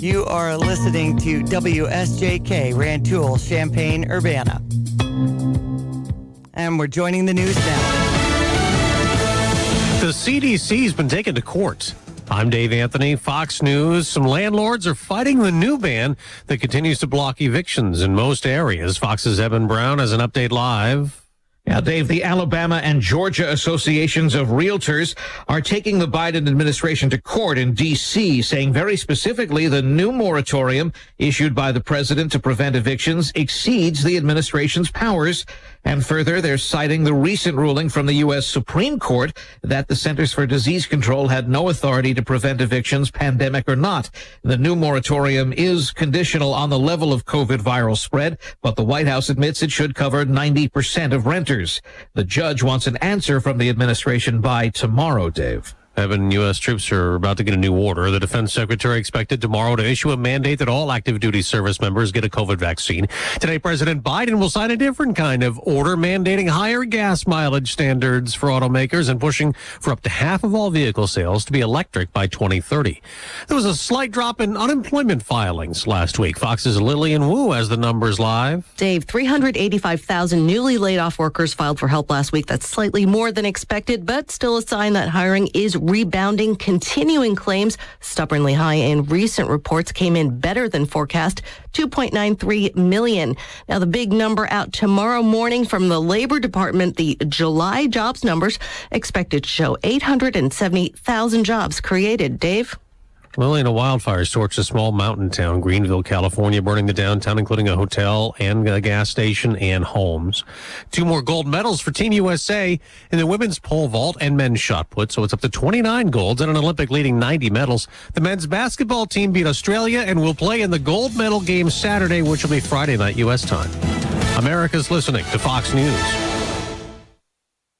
You are listening to WSJK Rantoul, Champaign, Urbana. And we're joining the news now. The CDC's been taken to court. I'm Dave Anthony, Fox News. Some landlords are fighting the new ban that continues to block evictions in most areas. Fox's Evan Brown has an update live. Yeah, Dave, the Alabama and Georgia associations of realtors are taking the Biden administration to court in D.C., saying very specifically the new moratorium issued by the president to prevent evictions exceeds the administration's powers. And further, they're citing the recent ruling from the U.S. Supreme Court that the Centers for Disease Control had no authority to prevent evictions, pandemic or not. The new moratorium is conditional on the level of COVID viral spread, but the White House admits it should cover 90% of renters. The judge wants an answer from the administration by tomorrow, Dave. Evan, U.S. troops are about to get a new order. The defense secretary expected tomorrow to issue a mandate that all active duty service members get a COVID vaccine. Today, President Biden will sign a different kind of order mandating higher gas mileage standards for automakers and pushing for up to half of all vehicle sales to be electric by 2030. There was a slight drop in unemployment filings last week. Fox's Lillian Wu has the numbers live. Dave, 385,000 newly laid off workers filed for help last week. That's slightly more than expected, but still a sign that hiring is rebounding. Continuing claims stubbornly high in recent reports came in better than forecast, 2.93 million. Now the big number out tomorrow morning from the Labor Department, the July jobs numbers expected to show 870,000 jobs created. Dave? Lillian, a wildfire torched a small mountain town, Greenville, California, burning the downtown, including a hotel and a gas station and homes. Two more gold medals for Team USA in the women's pole vault and men's shot put. So it's up to 29 golds and an Olympic leading 90 medals. The men's basketball team beat Australia and will play in the gold medal game Saturday, which will be Friday night U.S. time. America's listening to Fox News.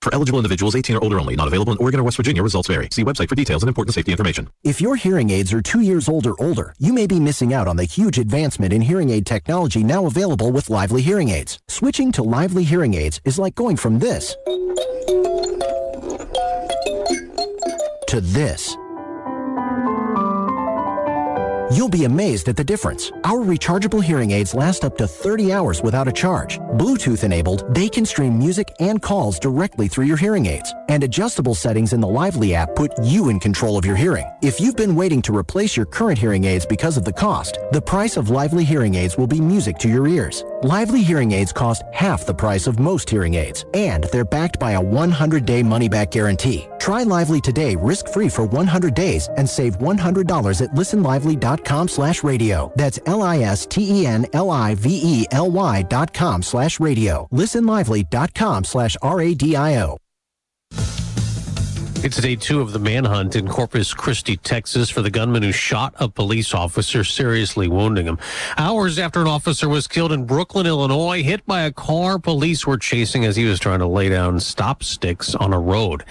For eligible individuals 18 or older only, not available in Oregon or West Virginia. Results vary. See website for details and important safety information. If your hearing aids are two years old or older, you may be missing out on the huge advancement in hearing aid technology now available with Lively Hearing Aids. Switching to Lively Hearing Aids is like going from this to this. You'll be amazed at the difference. Our rechargeable hearing aids last up to 30 hours without a charge. Bluetooth enabled, they can stream music and calls directly through your hearing aids. And adjustable settings in the Lively app put you in control of your hearing. If you've been waiting to replace your current hearing aids because of the cost, the price of Lively hearing aids will be music to your ears. Lively hearing aids cost half the price of most hearing aids, and they're backed by a 100-day money-back guarantee. Try Lively today risk-free for 100 days and save $100 at listenlively.com slash radio. That's L-I-S-T-E-N-L-I-V-E-L-Y dot com slash radio. Listenlively.com slash R-A-D-I-O. It's day two of the manhunt in Corpus Christi, Texas, for the gunman who shot a police officer, seriously wounding him. Hours after an officer was killed in Brooklyn, Illinois, hit by a car police were chasing as he was trying to lay down stop sticks on a road.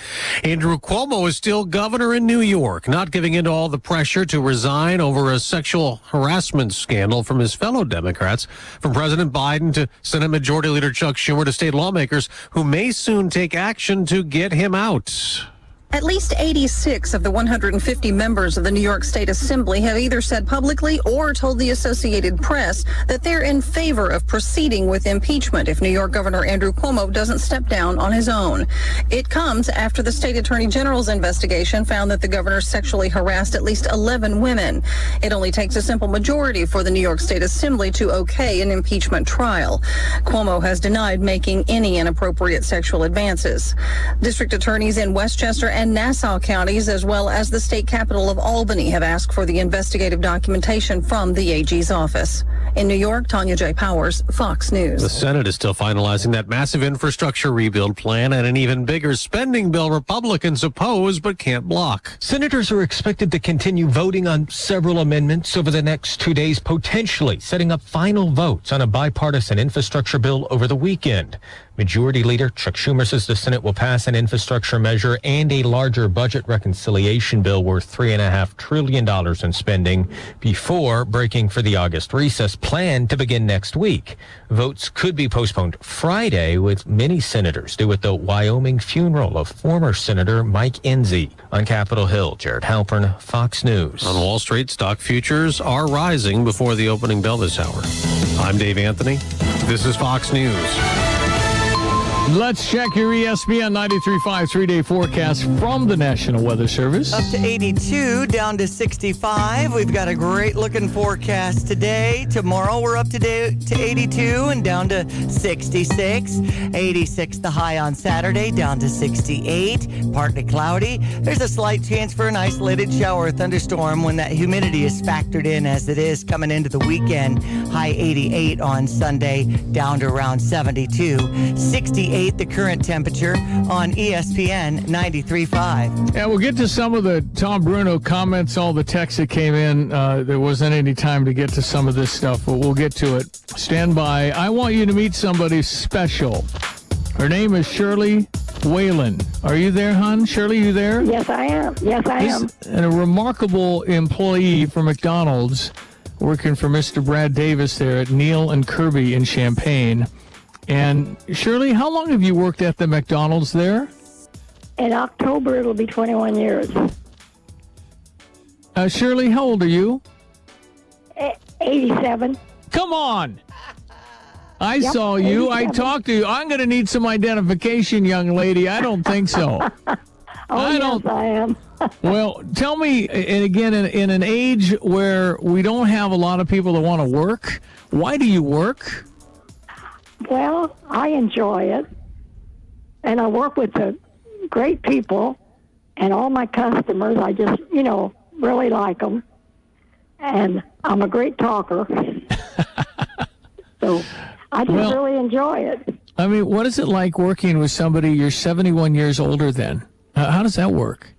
Andrew Cuomo is still governor in New York, not giving in to all the pressure to resign over a sexual harassment scandal from his fellow Democrats, from President Biden to Senate Majority Leader Chuck Schumer to state lawmakers who may soon take action to get him out. At least 86 of the 150 members of the New York State Assembly have either said publicly or told the Associated Press that they're in favor of proceeding with impeachment if New York Governor Andrew Cuomo doesn't step down on his own. It comes after the state attorney general's investigation found that the governor sexually harassed at least 11 women. It only takes a simple majority for the New York State Assembly to okay an impeachment trial. Cuomo has denied making any inappropriate sexual advances. District attorneys in Westchester and Nassau counties, as well as the state capital of Albany, have asked for the investigative documentation from the AG's office. In New York, Tanya J. Powers, Fox News. The Senate is still finalizing that massive infrastructure rebuild plan and an even bigger spending bill Republicans oppose but can't block. Senators are expected to continue voting on several amendments over the next two days, potentially setting up final votes on a bipartisan infrastructure bill over the weekend. Majority Leader Chuck Schumer says the Senate will pass an infrastructure measure and a larger budget reconciliation bill worth $3.5 trillion in spending before breaking for the August recess planned to begin next week. Votes could be postponed Friday, with many senators due at the Wyoming funeral of former Senator Mike Enzi. On Capitol Hill, Jared Halpern, Fox News. On Wall Street, stock futures are rising before the opening bell this hour. I'm Dave Anthony. This is Fox News. Let's check your ESPN 93.5 three-day forecast from the National Weather Service. Up to 82, down to 65. We've got a great looking forecast today. Tomorrow we're up to, day, to 82 and down to 66. 86 the high on Saturday, down to 68. Partly cloudy. There's a slight chance for an isolated shower or thunderstorm when that humidity is factored in as it is coming into the weekend. High 88 on Sunday, down to around 72. 68 the current temperature on ESPN 93.5. Yeah, we'll get to some of the Tom Bruno comments, all the texts that came in. Uh, there wasn't any time to get to some of this stuff, but we'll get to it. Stand by. I want you to meet somebody special. Her name is Shirley Waylan. Are you there, hon? Shirley, you there? Yes, I am. Yes, I am. And a remarkable employee for McDonald's working for Mr. Brad Davis there at Neil and Kirby in Champaign. And Shirley, how long have you worked at the McDonald's there? In October, it'll be 21 years. Uh, Shirley, how old are you? Eh, 87. Come on. I Yep, saw you. I talked to you. I'm going to need some identification, young lady. I don't think so. Oh, I yes, don't- I am. well, tell me, and again, in, in an age where we don't have a lot of people that want to work, why do you work? Well, I enjoy it. And I work with the great people and all my customers. I just, you know, really like them. And I'm a great talker. so I just Well- really enjoy it. I mean, what is it like working with somebody you're 71 years older than? How does that work?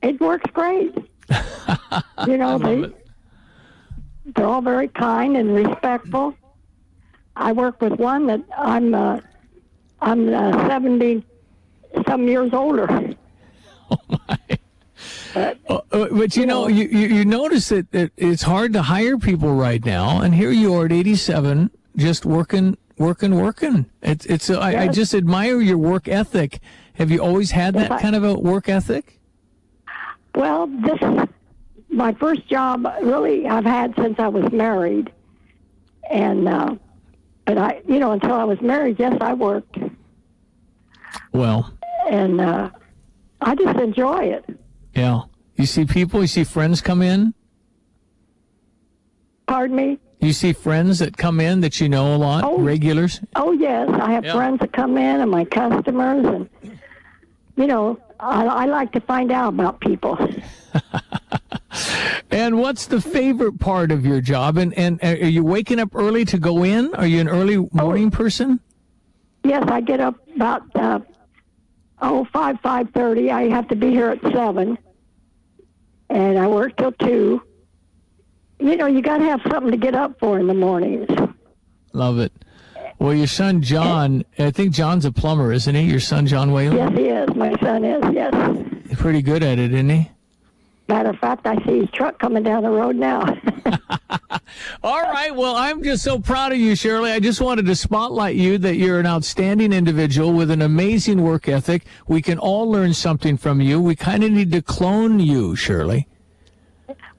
It works great. you know, they, they're all very kind and respectful. I work with one that I'm uh, I'm uh, seventy some years older. But Uh, uh, but you know, you, you, you notice that, it's hard to hire people right now, and here you are at 87, just working, working, working. It's it's. Uh, I, I just admire your work ethic. Have you always had that I- kind of a work ethic? well, this is my first job. Really, I've had since I was married, and uh, but I, you know, until I was married, yes, I worked, Well, and uh, I just enjoy it. yeah. You see people, you see friends come in. Pardon me. You see friends that come in that you know a lot, Oh. regulars. Oh yes, I have Yeah. friends that come in and my customers, and you know, I, I like to find out about people. And what's the favorite part of your job? And and uh, are you waking up early to go in? Are you an early morning person? Yes, I get up about uh, oh five five thirty. I have to be here at seven, and I work till two. You know, you got to have something to get up for in the mornings. Love it. Well, your son John, I think John's a plumber, isn't he? Your son John Waylan? Yes, he is. My son is. Yes. He's pretty good at it, isn't he? Matter of fact, I see his truck coming down the road now. All right. Well, I'm just so proud of you, Shirley. I just wanted to spotlight you that you're an outstanding individual with an amazing work ethic. We can all learn something from you. We kind of need to clone you, Shirley.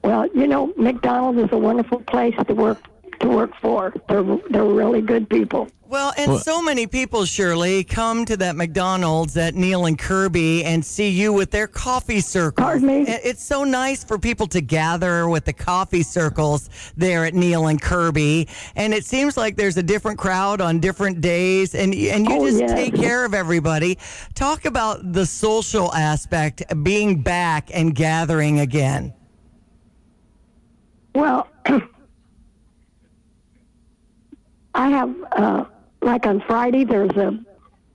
well, you know, McDonald's is a wonderful place to work to work for. They're they're really good people. Well, and Well- so many people, Shirley, come to that McDonald's at Neil and Kirby and see you with their coffee circles. Pardon me? It's so nice for people to gather with the coffee circles there at Neil and Kirby, and it seems like there's a different crowd on different days, and and you Oh, just yes. take care of everybody. Talk about the social aspect, being back and gathering again. Well, I have uh, like on Friday. There's a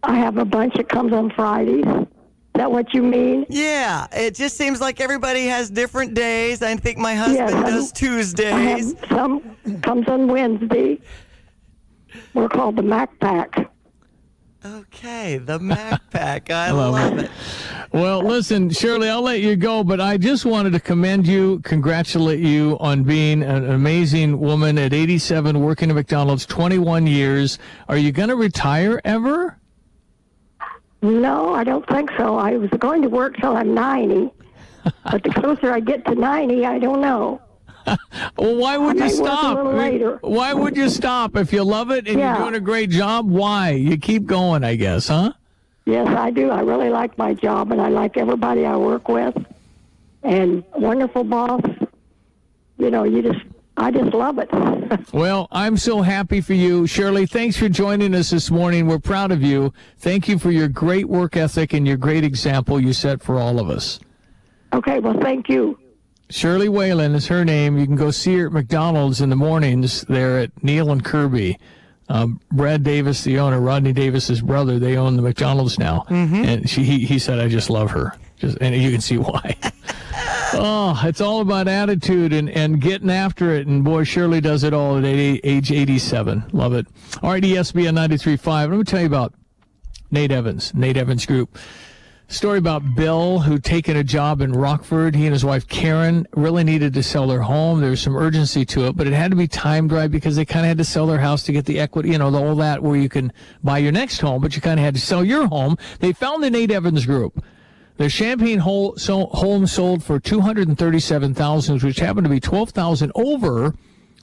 I have a bunch that comes on Fridays. Is that what you mean? Yeah, it just seems like everybody has different days. I think my husband Yes, I'm- does I Tuesdays. have some comes on Wednesday. We're called the Mac Pack. Okay, the Mac Pack. I Love love, it. Well, listen, Shirley, I'll let you go, but I just wanted to commend you, congratulate you on being an amazing woman at 87, working at McDonald's 21 years. Are you going to retire ever? No, I don't think so. I was going to work till I'm 90, but the closer I get to 90, I don't know. Well, why would I you might work a stop? little later. Why would you stop if you love it and Yeah. you're doing a great job? Why? You keep going, I guess, huh? Yes, I do. I really like my job, and I like everybody I work with. And wonderful boss. You know, you just, I just love it. Well, I'm so happy for you. Shirley, thanks for joining us this morning. We're proud of you. Thank you for your great work ethic and your great example you set for all of us. okay, well, thank you. Shirley Waylan is her name. You can go see her at McDonald's in the mornings there at Neil and Kirby. Um, Brad Davis, the owner, Rodney Davis's brother, they own the McDonald's now. And she, he, he said, I just love her. Just, and you can see why. oh, it's all about attitude and, and getting after it. And boy, Shirley does it all at age 87. Love it. All right, ESPN 93.5. Let me tell you about Nate Evans, Nate Evans Group. Story about Bill, who taken a job in Rockford. He and his wife Karen really needed to sell their home. There was some urgency to it, but it had to be timed right because they kind of had to sell their house to get the equity, you know, all that where you can buy your next home, but you kind of had to sell your home. They found the Nate Evans Group. The Champaign home sold for two hundred and thirty-seven thousand, which happened to be twelve thousand over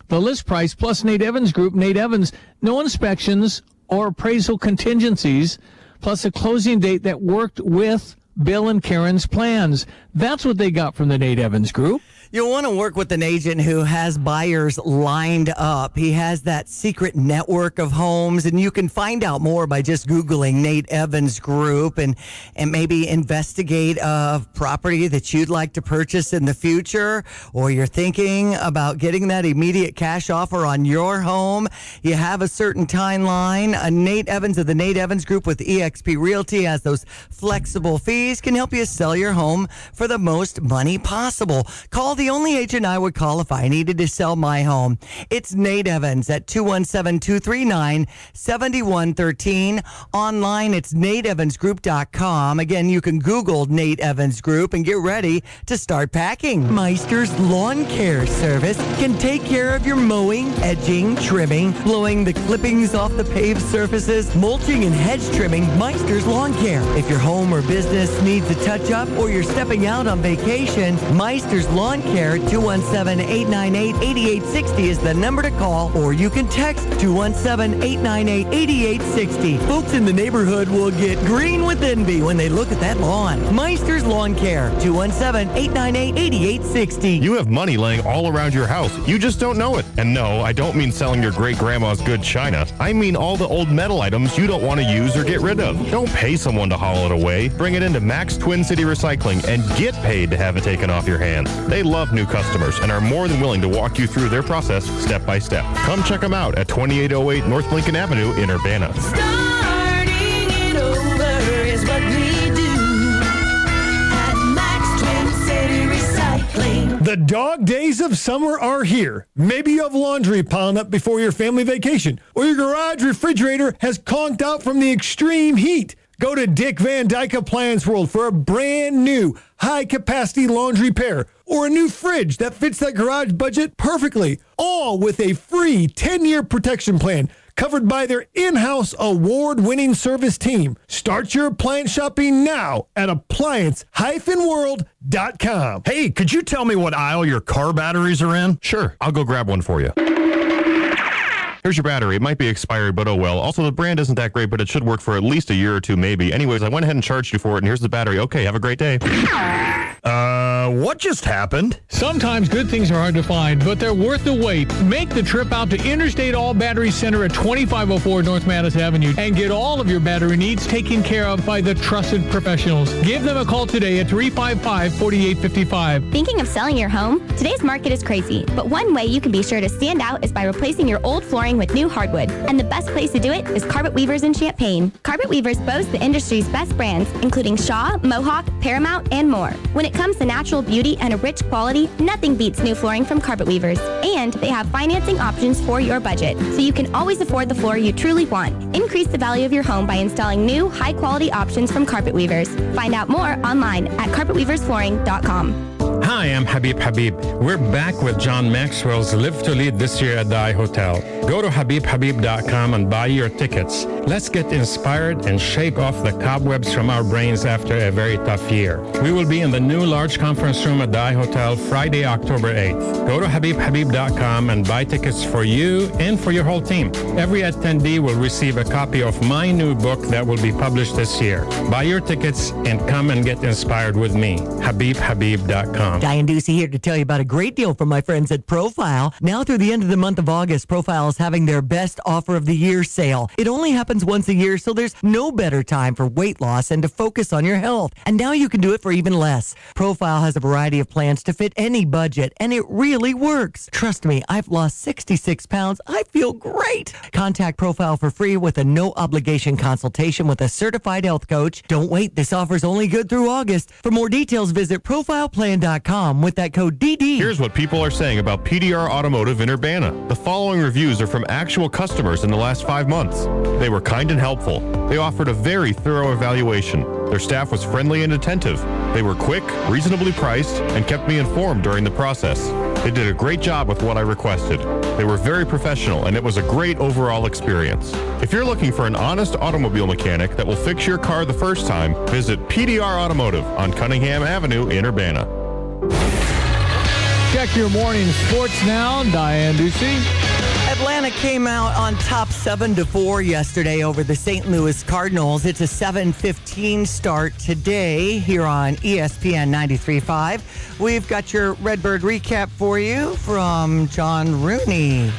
the list price. Plus, Nate Evans Group, Nate Evans, no inspections or appraisal contingencies, plus a closing date that worked with Bill and Karen's plans. That's what they got from the Nate Evans Group. You'll want to work with an agent who has buyers lined up. He has that secret network of homes, and you can find out more by just Googling Nate Evans Group and, and maybe investigate a property that you'd like to purchase in the future, or you're thinking about getting that immediate cash offer on your home. You have a certain timeline. Uh, Nate Evans of the Nate Evans Group with eXp Realty has those flexible fees, can help you sell your home for the most money possible. Call the only agent I would call if I needed to sell my home. It's Nate Evans at 217 239 7113. Online, it's nateevansgroup.com. Again, you can Google Nate Evans Group and get ready to start packing. Meister's Lawn Care Service can take care of your mowing, edging, trimming, blowing the clippings off the paved surfaces, mulching, and hedge trimming. Meister's Lawn Care. If your home or business needs a touch up or you're stepping out on vacation, Meister's Lawn Care 217 898 8860 is the number to call, or you can text 217 898 8860. Folks in the neighborhood will get green with envy when they look at that lawn. Meister's Lawn Care 217 898 8860. You have money laying all around your house. You just don't know it. And no, I don't mean selling your great grandma's good china. I mean all the old metal items you don't want to use or get rid of. Don't pay someone to haul it away. Bring it into Max Twin City Recycling and get paid to have it taken off your hands. They love new customers and are more than willing to walk you through their process step by step. Come check them out at 2808 North Lincoln Avenue in Urbana. Starting it over is what we do at Max Twin City Recycling. The dog days of summer are here. Maybe you have laundry piling up before your family vacation, or your garage refrigerator has conked out from the extreme heat. Go to Dick Van Dyke Appliance World for a brand new high capacity laundry pair or a new fridge that fits that garage budget perfectly, all with a free 10 year protection plan covered by their in house award winning service team. Start your appliance shopping now at appliance world.com. Hey, could you tell me what aisle your car batteries are in? Sure, I'll go grab one for you. Here's your battery. It might be expired, but oh well. Also, the brand isn't that great, but it should work for at least a year or two, maybe. Anyways, I went ahead and charged you for it, and here's the battery. Okay, have a great day. Uh, what just happened? Sometimes good things are hard to find, but they're worth the wait. Make the trip out to Interstate All Battery Center at 2504 North Madison Avenue and get all of your battery needs taken care of by the trusted professionals. Give them a call today at 355 4855. Thinking of selling your home? Today's market is crazy, but one way you can be sure to stand out is by replacing your old flooring with new hardwood. And the best place to do it is Carpet Weavers in Champaign. Carpet Weavers boast the industry's best brands, including Shaw, Mohawk, Paramount, and more. When it comes to natural beauty and a rich quality, nothing beats new flooring from Carpet Weavers. And they have financing options for your budget, so you can always afford the floor you truly want. Increase the value of your home by installing new, high quality options from Carpet Weavers. Find out more online at carpetweaversflooring.com. Hi, I'm Habib Habib. We're back with John Maxwell's Live to Lead this year at the I Hotel. Go to habibhabib.com and buy your tickets. Let's get inspired and shake off the cobwebs from our brains after a very tough year. We will be in the new large conference room at the I Hotel Friday, October 8th. Go to habibhabib.com and buy tickets for you and for your whole team. Every attendee will receive a copy of my new book that will be published this year. Buy your tickets and come and get inspired with me. habibhabib.com. Diane Ducey here to tell you about a great deal from my friends at Profile. Now through the end of the month of August, Profile is having their best offer of the year sale. It only happens once a year, so there's no better time for weight loss and to focus on your health. And now you can do it for even less. Profile has a variety of plans to fit any budget, and it really works. Trust me, I've lost 66 pounds. I feel great. Contact Profile for free with a no obligation consultation with a certified health coach. Don't wait, this offer is only good through August. For more details, visit profileplan.com with that code DD. Here's what people are saying about PDR Automotive in Urbana. The following reviews are from actual customers in the last five months. They were kind and helpful. They offered a very thorough evaluation. Their staff was friendly and attentive. They were quick, reasonably priced, and kept me informed during the process. They did a great job with what I requested. They were very professional, and it was a great overall experience. If you're looking for an honest automobile mechanic that will fix your car the first time, visit PDR Automotive on Cunningham Avenue in Urbana. Check your morning sports now. Diane Ducey. Atlanta came out on top seven to four yesterday over the St. Louis Cardinals. It's a 7:15 start today here on ESPN 93.5. We've got your Redbird recap for you from John Rooney.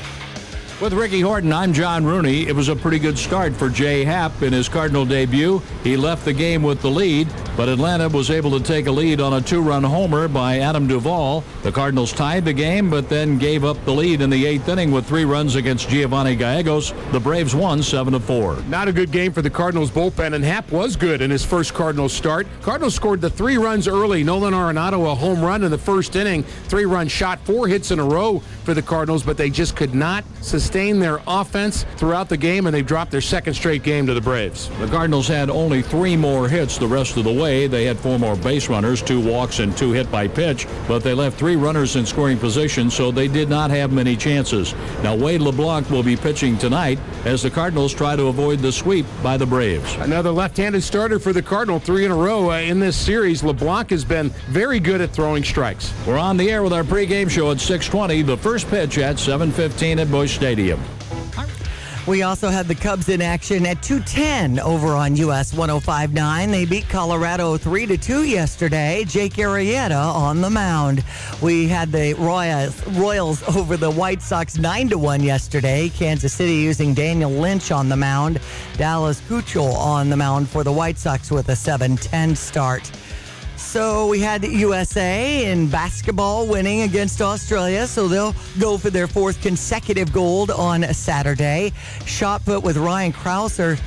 With Ricky Horton, I'm John Rooney. It was a pretty good start for Jay Happ in his Cardinal debut. He left the game with the lead, but Atlanta was able to take a lead on a two-run homer by Adam Duvall. The Cardinals tied the game, but then gave up the lead in the eighth inning with three runs against Giovanni Gallegos. The Braves won seven to four. Not a good game for the Cardinals bullpen, and Happ was good in his first Cardinals start. Cardinals scored the three runs early. Nolan Arenado a home run in the first inning, three run shot, four hits in a row for the Cardinals, but they just could not sustain their offense throughout the game, and they've dropped their second straight game to the Braves. The Cardinals had only three more hits the rest of the way. They had four more base runners, two walks, and two hit by pitch, but they left three runners in scoring position, so they did not have many chances. Now, Wade LeBlanc will be pitching tonight as the Cardinals try to avoid the sweep by the Braves. Another left-handed starter for the Cardinal, three in a row uh, in this series. LeBlanc has been very good at throwing strikes. We're on the air with our pregame show at 6:20. The first pitch at 7:15 at Stadium. We also had the Cubs in action at 210 over on US 1059. They beat Colorado 3 to 2 yesterday. Jake Arrieta on the mound. We had the Royals, Royals over the White Sox 9 to 1 yesterday. Kansas City using Daniel Lynch on the mound. Dallas Keuchel on the mound for the White Sox with a 7-10 start. So we had USA in basketball winning against Australia, so they'll go for their fourth consecutive gold on Saturday. Shot put with Ryan Crouser,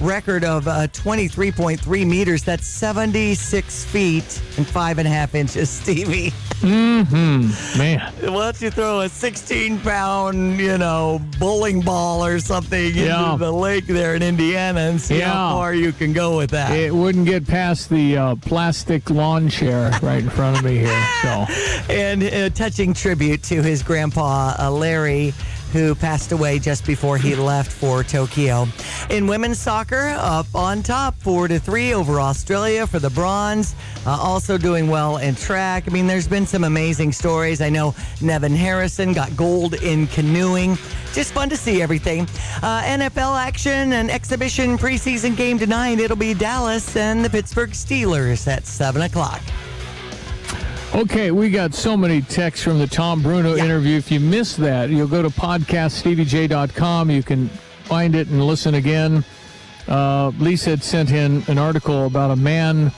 record of uh, 23.3 meters. That's 76 feet and five and a half inches, Stevie. Mm-hmm. Man. Why don't you throw a 16 pound, you know, bowling ball or something Yeah. into the lake there in Indiana and see Yeah. how far you can go with that? It wouldn't get past the uh, plastic lawn chair right in front of me here. So, and a touching tribute to his grandpa, uh, Larry, who passed away just before he left for Tokyo. In women's soccer, up on top, four to three over Australia for the bronze. Uh, also doing well in track. I mean, there's been some amazing stories. I know Nevin Harrison got gold in canoeing. Just fun to see everything. Uh, NFL action and exhibition preseason game tonight. It'll be Dallas and the Pittsburgh Steelers at seven o'clock. Okay, we got so many texts from the Tom Bruno interview. If you missed that, you'll go to podcaststeviej.com. You can find it and listen again. Uh, Lisa had sent in an article about a man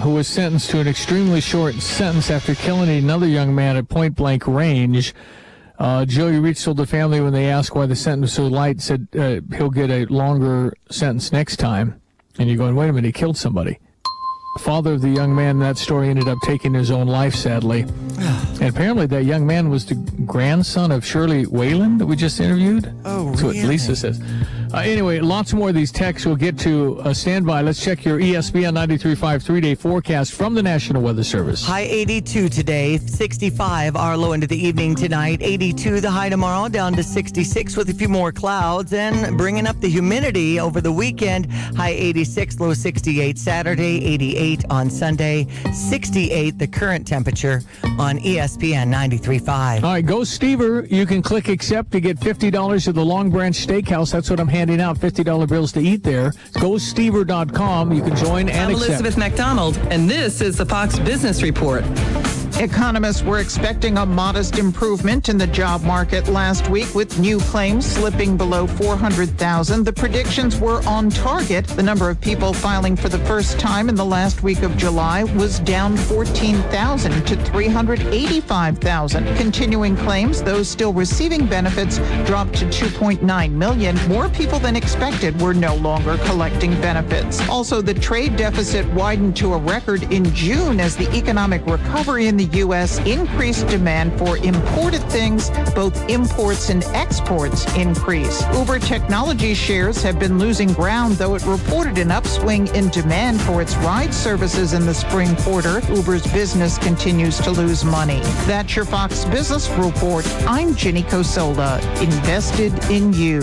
who was sentenced to an extremely short sentence after killing another young man at point blank range. Uh, Joey Reach told the family when they asked why the sentence was so light, said uh, he'll get a longer sentence next time. And you're going, wait a minute, he killed somebody. Father of the young man in that story ended up taking his own life, sadly. and apparently, that young man was the grandson of Shirley Waylan that we just interviewed. Oh, That's what? Lisa says. Uh, anyway, lots more of these texts we'll get to. Uh, stand by. Let's check your ESPN 93.5 three-day forecast from the National Weather Service. High 82 today, 65 our low into the evening tonight, 82 the high tomorrow, down to 66 with a few more clouds, and bringing up the humidity over the weekend. High 86, low 68 Saturday, 88 on Sunday, 68 the current temperature on ESPN 93.5. All right, go Stever. You can click accept to get $50 at the Long Branch Steakhouse. That's what I'm handing out, $50 bills to eat there. GoStever.com. You can join and I'm accept. Elizabeth MacDonald, and this is the Fox Business Report. Economists were expecting a modest improvement in the job market last week with new claims slipping below 400,000. The predictions were on target. The number of people filing for the first time in the last week of July was down 14,000 to 385,000. Continuing claims, those still receiving benefits, dropped to 2.9 million. More people than expected were no longer collecting benefits. Also, the trade deficit widened to a record in June as the economic recovery in the U.S. increased demand for imported things. Both imports and exports increase. Uber technology shares have been losing ground, though it reported an upswing in demand for its ride services in the spring quarter. Uber's business continues to lose money. That's your Fox Business Report. I'm Ginny Cosola, invested in you.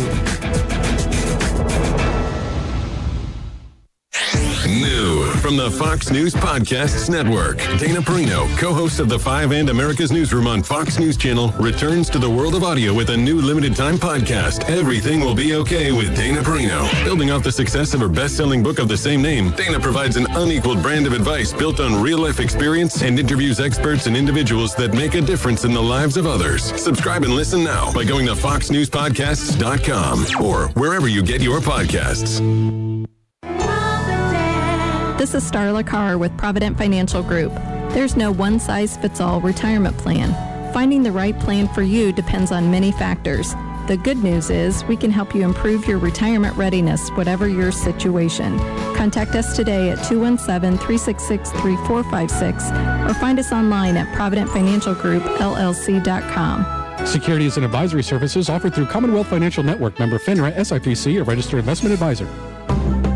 From the Fox News Podcasts Network. Dana Perino, co-host of the 5 and America's Newsroom on Fox News Channel, returns to the world of audio with a new limited time podcast. Everything will be okay with Dana Perino. Building off the success of her best-selling book of the same name, Dana provides an unequaled brand of advice built on real-life experience and interviews experts and individuals that make a difference in the lives of others. Subscribe and listen now by going to foxnewspodcasts.com or wherever you get your podcasts. This is Starla Carr with Provident Financial Group. There's no one size fits all retirement plan. Finding the right plan for you depends on many factors. The good news is we can help you improve your retirement readiness, whatever your situation. Contact us today at 217 366 3456 or find us online at providentfinancialgroupllc.com. Securities and advisory services offered through Commonwealth Financial Network member FINRA SIPC, a registered investment advisor.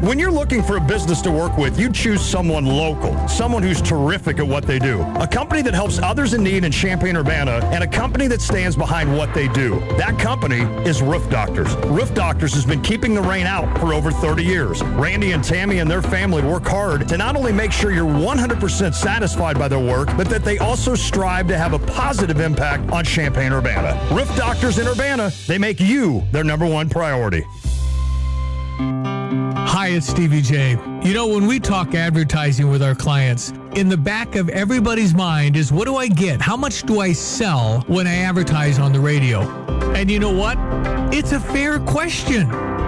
When you're looking for a business to work with, you choose someone local, someone who's terrific at what they do. A company that helps others in need in Champaign-Urbana, and a company that stands behind what they do. That company is Roof Doctors. Roof Doctors has been keeping the rain out for over 30 years. Randy and Tammy and their family work hard to not only make sure you're 100% satisfied by their work, but that they also strive to have a positive impact on Champaign-Urbana. Roof Doctors in Urbana, they make you their number one priority. Hi, it's Stevie Jay. You know, when we talk advertising with our clients, in the back of everybody's mind is what do I get? How much do I sell when I advertise on the radio? And you know what? It's a fair question.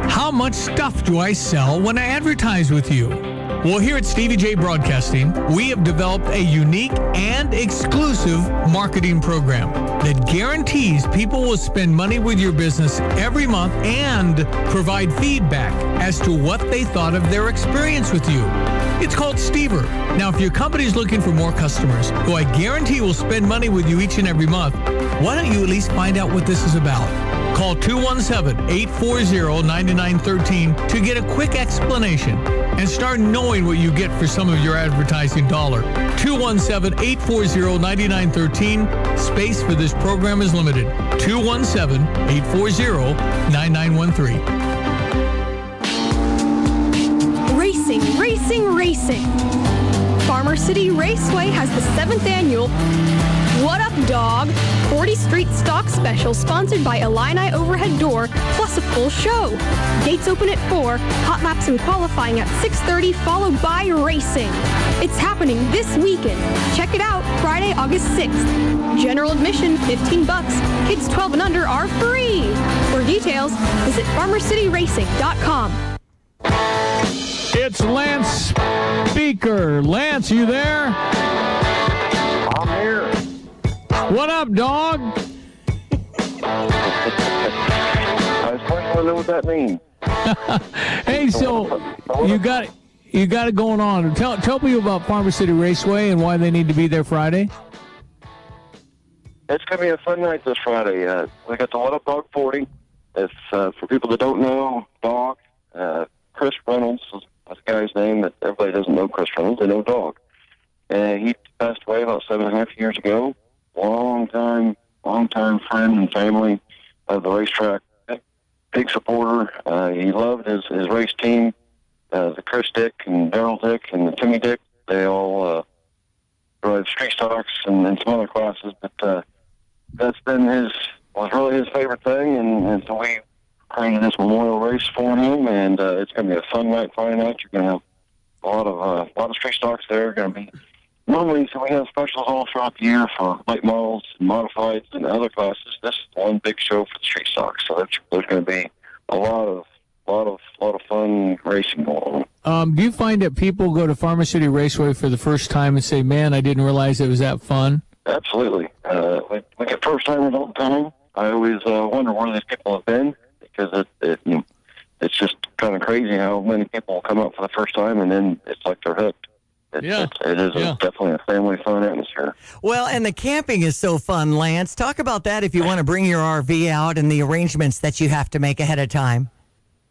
How much stuff do I sell when I advertise with you? Well, here at Stevie Jay Broadcasting, we have developed a unique and exclusive marketing program that guarantees people will spend money with your business every month and provide feedback as to what they thought of their experience with you. It's called Stever. Now, if your company is looking for more customers who I guarantee will spend money with you each and every month, why don't you at least find out what this is about? Call 217-840-9913 to get a quick explanation and start knowing what you get for some of your advertising dollar. 217-840-9913. Space for this program is limited. 217-840-9913. Racing, racing, racing. Farmer City Raceway has the seventh annual What Up Dog 40th Street Stock Special sponsored by Illini Overhead Door plus a full show. Gates open at 4, hot laps and qualifying at 6.30 followed by racing. It's happening this weekend. Check it out Friday, August 6th. General admission 15 bucks. Kids 12 and under are free. For details, visit farmercityracing.com. It's Lance Speigel. Lance, you there? What up, dog? I was supposed to know what that means. hey, so you got you got it going on. Tell tell me about Farmer City Raceway and why they need to be there Friday. It's going to be a fun night this Friday. Uh, we got the Up Dog 40. It's uh, for people that don't know Dog. Uh, Chris Reynolds is that's the guy's name that everybody doesn't know. Chris Reynolds, they know Dog. And he passed away about seven and a half years ago. Long time, long time friend and family of the racetrack. Big supporter. Uh, he loved his his race team. Uh, the Chris Dick and Daryl Dick and the Timmy Dick. They all uh, drive street stocks and, and some other classes, but uh, that's been his was really his favorite thing, and, and so we created this memorial race for him, and uh, it's going to be a fun night Friday night. You're going to have a lot of uh, a lot of street stocks there. Going to be normally so we have specials all throughout the year for late models, and modifieds, and other classes. This is one big show for the street stocks, so there's, there's going to be a lot of lot of lot of fun racing going on. Um, do you find that people go to Farmer City Raceway for the first time and say, "Man, I didn't realize it was that fun"? Absolutely. Uh, we, we get first timers all the time. I always uh, wonder where these people have been because it, it you know, it's just kind of crazy how many people come up for the first time and then it's like they're hooked. It's, Yeah. it's, it is Yeah. a, definitely a family fun atmosphere. Well, and the camping is so fun, Lance. Talk about that if you want to bring your RV out and the arrangements that you have to make ahead of time.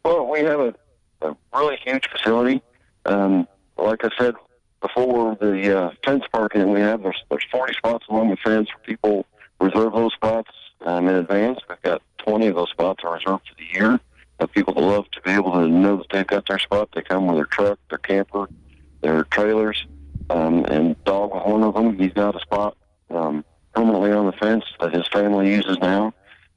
Well, we have a, a really huge facility. Um, like I said before, the uh, fence parking that we have, there's, there's 40 spots along the fence for people reserve those spots um, in advance. We've got 20 of those spots are reserved for the year. Uh, people that love to be able to know that they've got their spot. They come with their truck, their camper, their trailers, um, and dog one of them. He's got a spot um, permanently on the fence that his family uses now.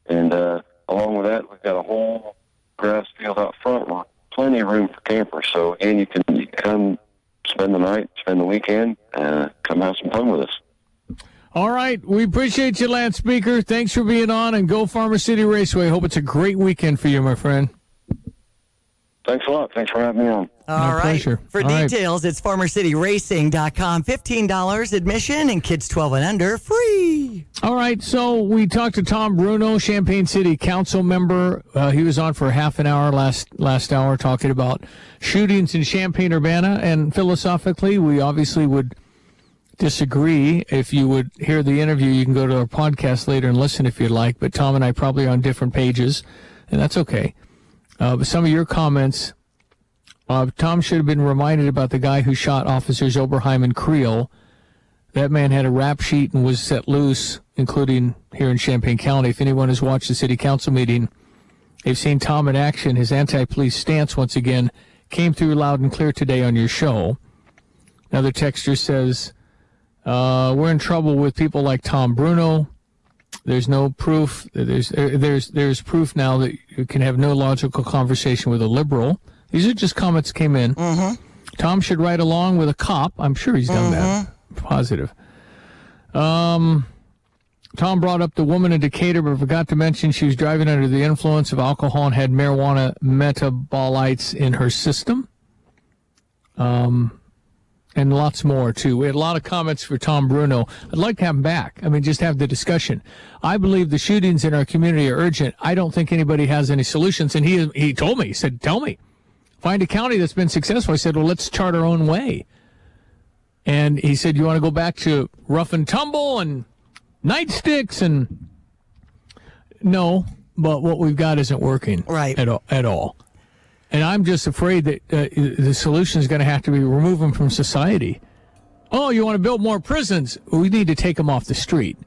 And uh, along with that, we've got a whole grass field out front with plenty of room for campers. So again, you can, you can come spend the night, spend the weekend, uh, come have some fun with us. All right, we appreciate you, Lance Speigel. Thanks for being on, and go Farmer City Raceway. Hope it's a great weekend for you, my friend. Thanks a lot. Thanks for having me on. All right. pleasure. For All right. details, it's farmercityracing.com. $15 admission and kids 12 and under free. All right, so we talked to Tom Bruno, Champaign City Council member. Uh, he was on for half an hour last last hour talking about shootings in Champaign Urbana, and philosophically, we obviously would disagree. If you would hear the interview, you can go to our podcast later and listen if you'd like. But Tom and I probably are on different pages, and that's okay. Uh, some of your comments, uh, Tom should have been reminded about the guy who shot officers Oberheim and Creel. That man had a rap sheet and was set loose, including here in Champaign County. If anyone has watched the city council meeting, they've seen Tom in action. His anti-police stance once again came through loud and clear today on your show. Another texter says, uh, "We're in trouble with people like Tom Bruno. There's no proof. There's there's there's proof now that you can have no logical conversation with a liberal. These are just comments came in. Tom should ride along with a cop. I'm sure he's done that. Positive. Um, Tom brought up the woman in Decatur, but forgot to mention she was driving under the influence of alcohol and had marijuana metabolites in her system. Um, and lots more too. We had a lot of comments for Tom Bruno. I'd like to have him back. I mean, just have the discussion. I believe the shootings in our community are urgent. I don't think anybody has any solutions. And he he told me, he said, "Tell me, find a county that's been successful." I said, "Well, let's chart our own way." And he said, "You want to go back to rough and tumble and nightsticks and no, but what we've got isn't working right at all. At all. And I'm just afraid that uh, the solution is going to have to be remove them from society. Oh, you want to build more prisons? We need to take them off the street.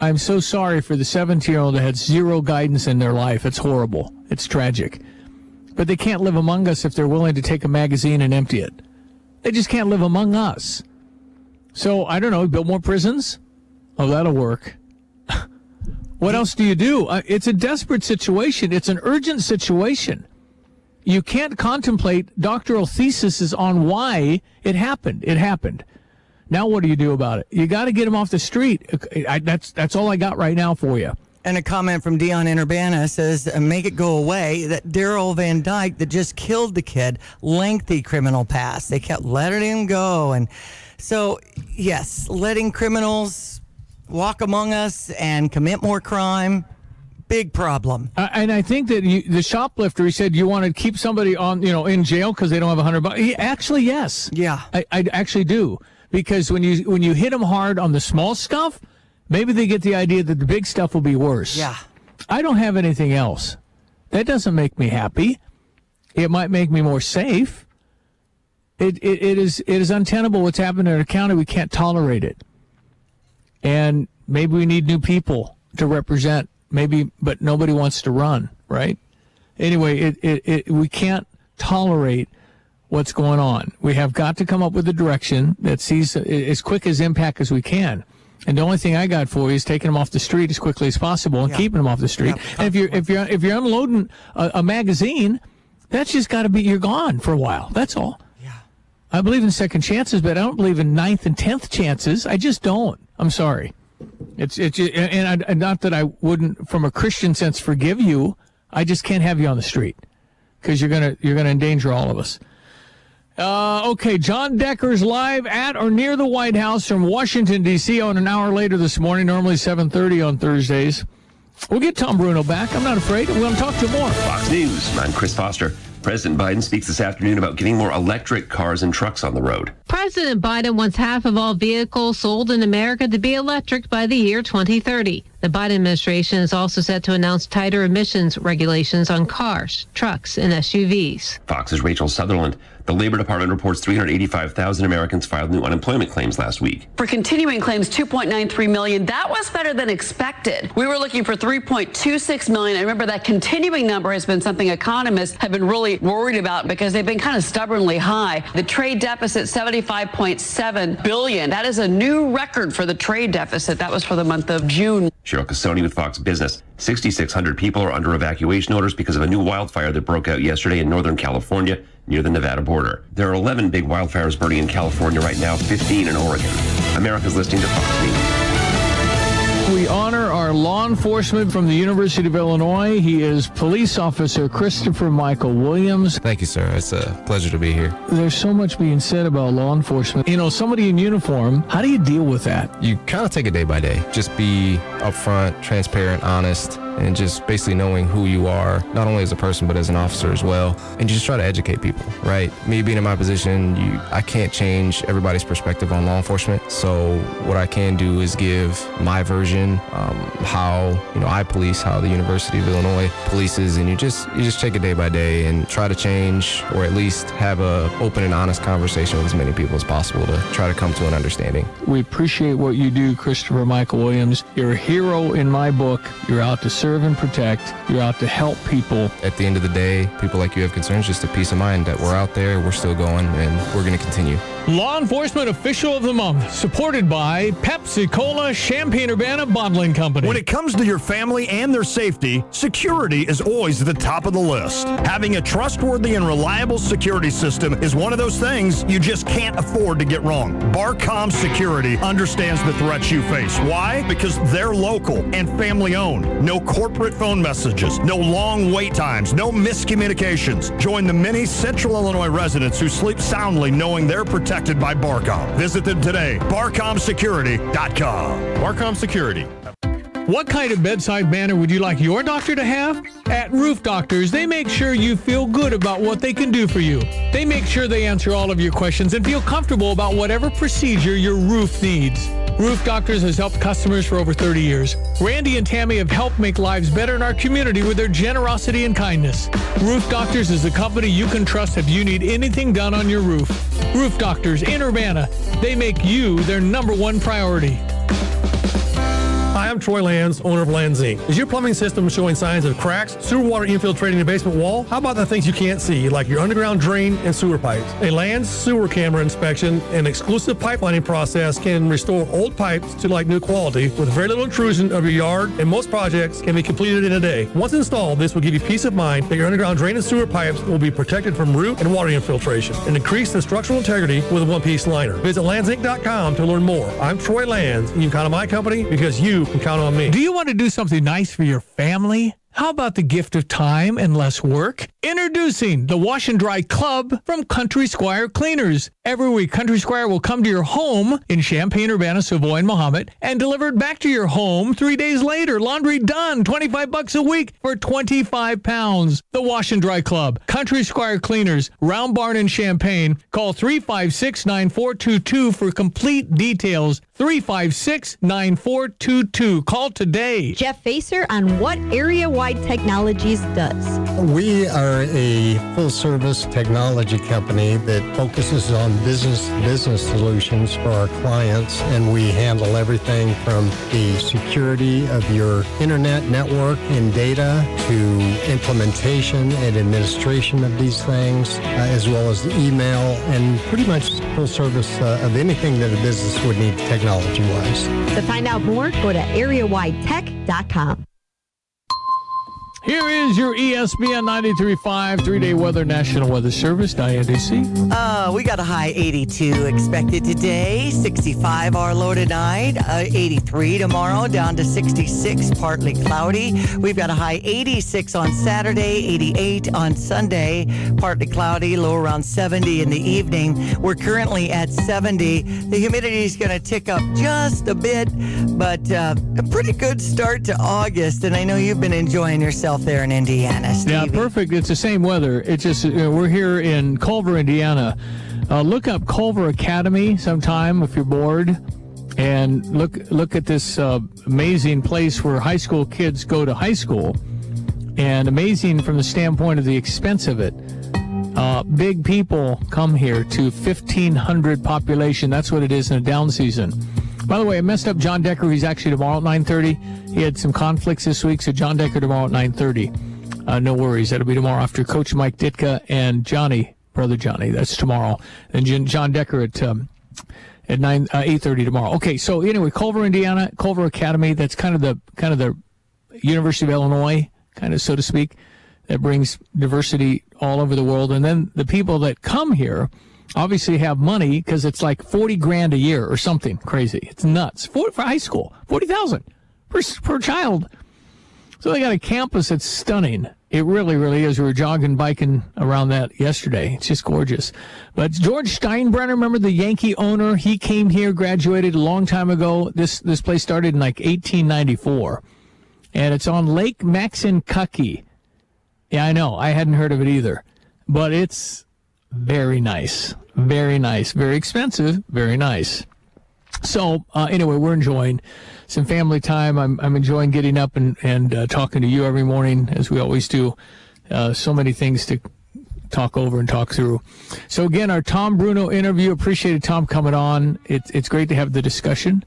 I'm so sorry for the 17 year old that had zero guidance in their life. It's horrible. It's tragic. But they can't live among us if they're willing to take a magazine and empty it. They just can't live among us. So I don't know. Build more prisons. Oh, that'll work. what else do you do? Uh, it's a desperate situation. It's an urgent situation. You can't contemplate doctoral theses on why it happened. It happened. Now what do you do about it? You got to get them off the street. I, that's that's all I got right now for you. And a comment from Dion in Urbana says, uh, make it go away. That Daryl Van Dyke that just killed the kid, lengthy criminal past. They kept letting him go. And so, yes, letting criminals walk among us and commit more crime, big problem. Uh, and I think that you, the shoplifter, he said you want to keep somebody on, you know, in jail because they don't have a hundred bucks. Actually, yes. Yeah. I, I actually do because when you when you hit them hard on the small stuff, maybe they get the idea that the big stuff will be worse. Yeah. I don't have anything else. That doesn't make me happy. It might make me more safe. It, it, it is it is untenable what's happening in our county. We can't tolerate it. And maybe we need new people to represent. Maybe, but nobody wants to run, right? Anyway, it, it, it we can't tolerate what's going on. We have got to come up with a direction that sees as quick as impact as we can. And the only thing I got for you is taking them off the street as quickly as possible and keeping them off the street. and if you're if you're if you're unloading a, a magazine, that's just got to be you're gone for a while. That's all. Yeah. I believe in second chances, but I don't believe in ninth and tenth chances. I just don't. I'm sorry. It's it's and, I, and not that I wouldn't, from a Christian sense, forgive you. I just can't have you on the street because you're gonna you're gonna endanger all of us. Uh, okay, John Decker's live at or near the White House from Washington D.C. on an hour later this morning. Normally 7:30 on Thursdays. We'll get Tom Bruno back. I'm not afraid. We're going to talk to more. Fox News. I'm Chris Foster. President Biden speaks this afternoon about getting more electric cars and trucks on the road. President Biden wants half of all vehicles sold in America to be electric by the year 2030. The Biden administration is also set to announce tighter emissions regulations on cars, trucks, and SUVs. Fox's Rachel Sutherland. The Labor Department reports 385,000 Americans filed new unemployment claims last week. For continuing claims, 2.93 million. That was better than expected. We were looking for 3.26 million. And remember, that continuing number has been something economists have been really worried about because they've been kind of stubbornly high. The trade deficit, 75.7 billion. That is a new record for the trade deficit. That was for the month of June. Cheryl Casone with Fox Business. 6,600 people are under evacuation orders because of a new wildfire that broke out yesterday in Northern California near the Nevada border. There are 11 big wildfires burning in California right now, 15 in Oregon. America's listening to Fox News. We honor our law enforcement from the University of Illinois. He is police officer Christopher Michael Williams. Thank you, sir. It's a pleasure to be here. There's so much being said about law enforcement. You know, somebody in uniform, how do you deal with that? You kind of take it day by day. Just be upfront, transparent, honest, and just basically knowing who you are, not only as a person, but as an officer as well. And you just try to educate people, right? Me being in my position, you, I can't change everybody's perspective on law enforcement. So what I can do is give my version, um, how, you know, I police, how the University of Illinois polices, and you just, you just take it day by day and try to change, or at least have a open and honest conversation with as many people as possible to try to come to an understanding. We appreciate what you do, Christopher Michael Williams. You're a hero in my book. You're out to serve and protect. You're out to help people. At the end of the day, people like you have concerns, just a peace of mind that we're out there, we're still going, and we're going to continue. Law Enforcement Official of the Month, supported by Pepsi Cola Champaign Urbana Bottling Company. When it comes to your family and their safety, security is always at the top of the list. Having a trustworthy and reliable security system is one of those things you just can't afford to get wrong. Barcom Security understands the threats you face. Why? Because they're local and family owned. No corporate phone messages, no long wait times, no miscommunications. Join the many Central Illinois residents who sleep soundly knowing they're protected by Barcom. Visit them today, barcomsecurity.com. Barcom Security. What kind of bedside manner would you like your doctor to have? At Roof Doctors, they make sure you feel good about what they can do for you. They make sure they answer all of your questions and feel comfortable about whatever procedure your roof needs. Roof Doctors has helped customers for over 30 years. Randy and Tammy have helped make lives better in our community with their generosity and kindness. Roof Doctors is a company you can trust if you need anything done on your roof. Roof Doctors in Urbana, they make you their number one priority. Hi, I'm Troy Lands, owner of Lands Inc. Is your plumbing system showing signs of cracks, sewer water infiltrating the basement wall? How about the things you can't see, like your underground drain and sewer pipes? A Lands sewer camera inspection and exclusive pipelining process can restore old pipes to like new quality with very little intrusion of your yard, and most projects can be completed in a day. Once installed, this will give you peace of mind that your underground drain and sewer pipes will be protected from root and water infiltration and increase the structural integrity with a one-piece liner. Visit landsinc.com to learn more. I'm Troy Lands, and you can count on my company because you count on me. Do you want to do something nice for your family? How about the gift of time and less work? Introducing the Wash and Dry Club from Country Squire Cleaners. Every week, Country Squire will come to your home in Champaign, Urbana, Savoy, and Mahomet and deliver it back to your home three days later. Laundry done. 25 bucks a week for 25 pounds. The Wash and Dry Club. Country Squire Cleaners, Round Barn in Champaign. Call 356 9422 for complete details. 356 9422. Call today. Jeff Facer on what Area Wide Technologies does. We are a full service technology company that focuses on business business solutions for our clients and we handle everything from the security of your internet network and data to implementation and administration of these things uh, as well as email and pretty much full service uh, of anything that a business would need technology wise. To find out more, go to areawidetech.com. Here is your ESPN 93.5 three-day weather National Weather Service, INDC. Uh, we got a high 82 expected today, 65 our low tonight, uh, 83 tomorrow, down to 66, partly cloudy. We've got a high 86 on Saturday, 88 on Sunday, partly cloudy, low around 70 in the evening. We're currently at 70. The humidity is going to tick up just a bit, but uh, a pretty good start to August. And I know you've been enjoying yourself there in Indiana, Stevie. Yeah, perfect. It's the same weather. It's just you know, we're here in Culver, Indiana. Uh, look up Culver Academy sometime if you're bored, and look look at this uh, amazing place where high school kids go to high school, and amazing from the standpoint of the expense of it. Uh, big people come here to 1,500 population. That's what it is in a down season. By the way, I messed up John Decker. He's actually tomorrow at 9:30. He had some conflicts this week, so John Decker tomorrow at 9:30. Uh, no worries. That'll be tomorrow after Coach Mike Ditka and Johnny, brother Johnny. That's tomorrow. And John Decker at um, at nine uh, 8:30 tomorrow. Okay. So anyway, Culver, Indiana, Culver Academy. That's kind of the kind of the University of Illinois, kind of so to speak, that brings diversity all over the world. And then the people that come here obviously have money because it's like 40 grand a year or something crazy. It's nuts. For, for high school, 40,000 per, per child. So they got a campus that's stunning. It really, really is. We were jogging, biking around that yesterday. It's just gorgeous. But George Steinbrenner, remember the Yankee owner? He came here, graduated a long time ago. This this place started in like 1894, and it's on Lake Maxinkuckee. Yeah, I know. I hadn't heard of it either, but it's very nice, very nice, very expensive, very nice. So uh, anyway, we're enjoying some family time. I'm I'm enjoying getting up and and uh, talking to you every morning as we always do. Uh, so many things to talk over and talk through. So again, our Tom Bruno interview. Appreciated Tom coming on. It's it's great to have the discussion.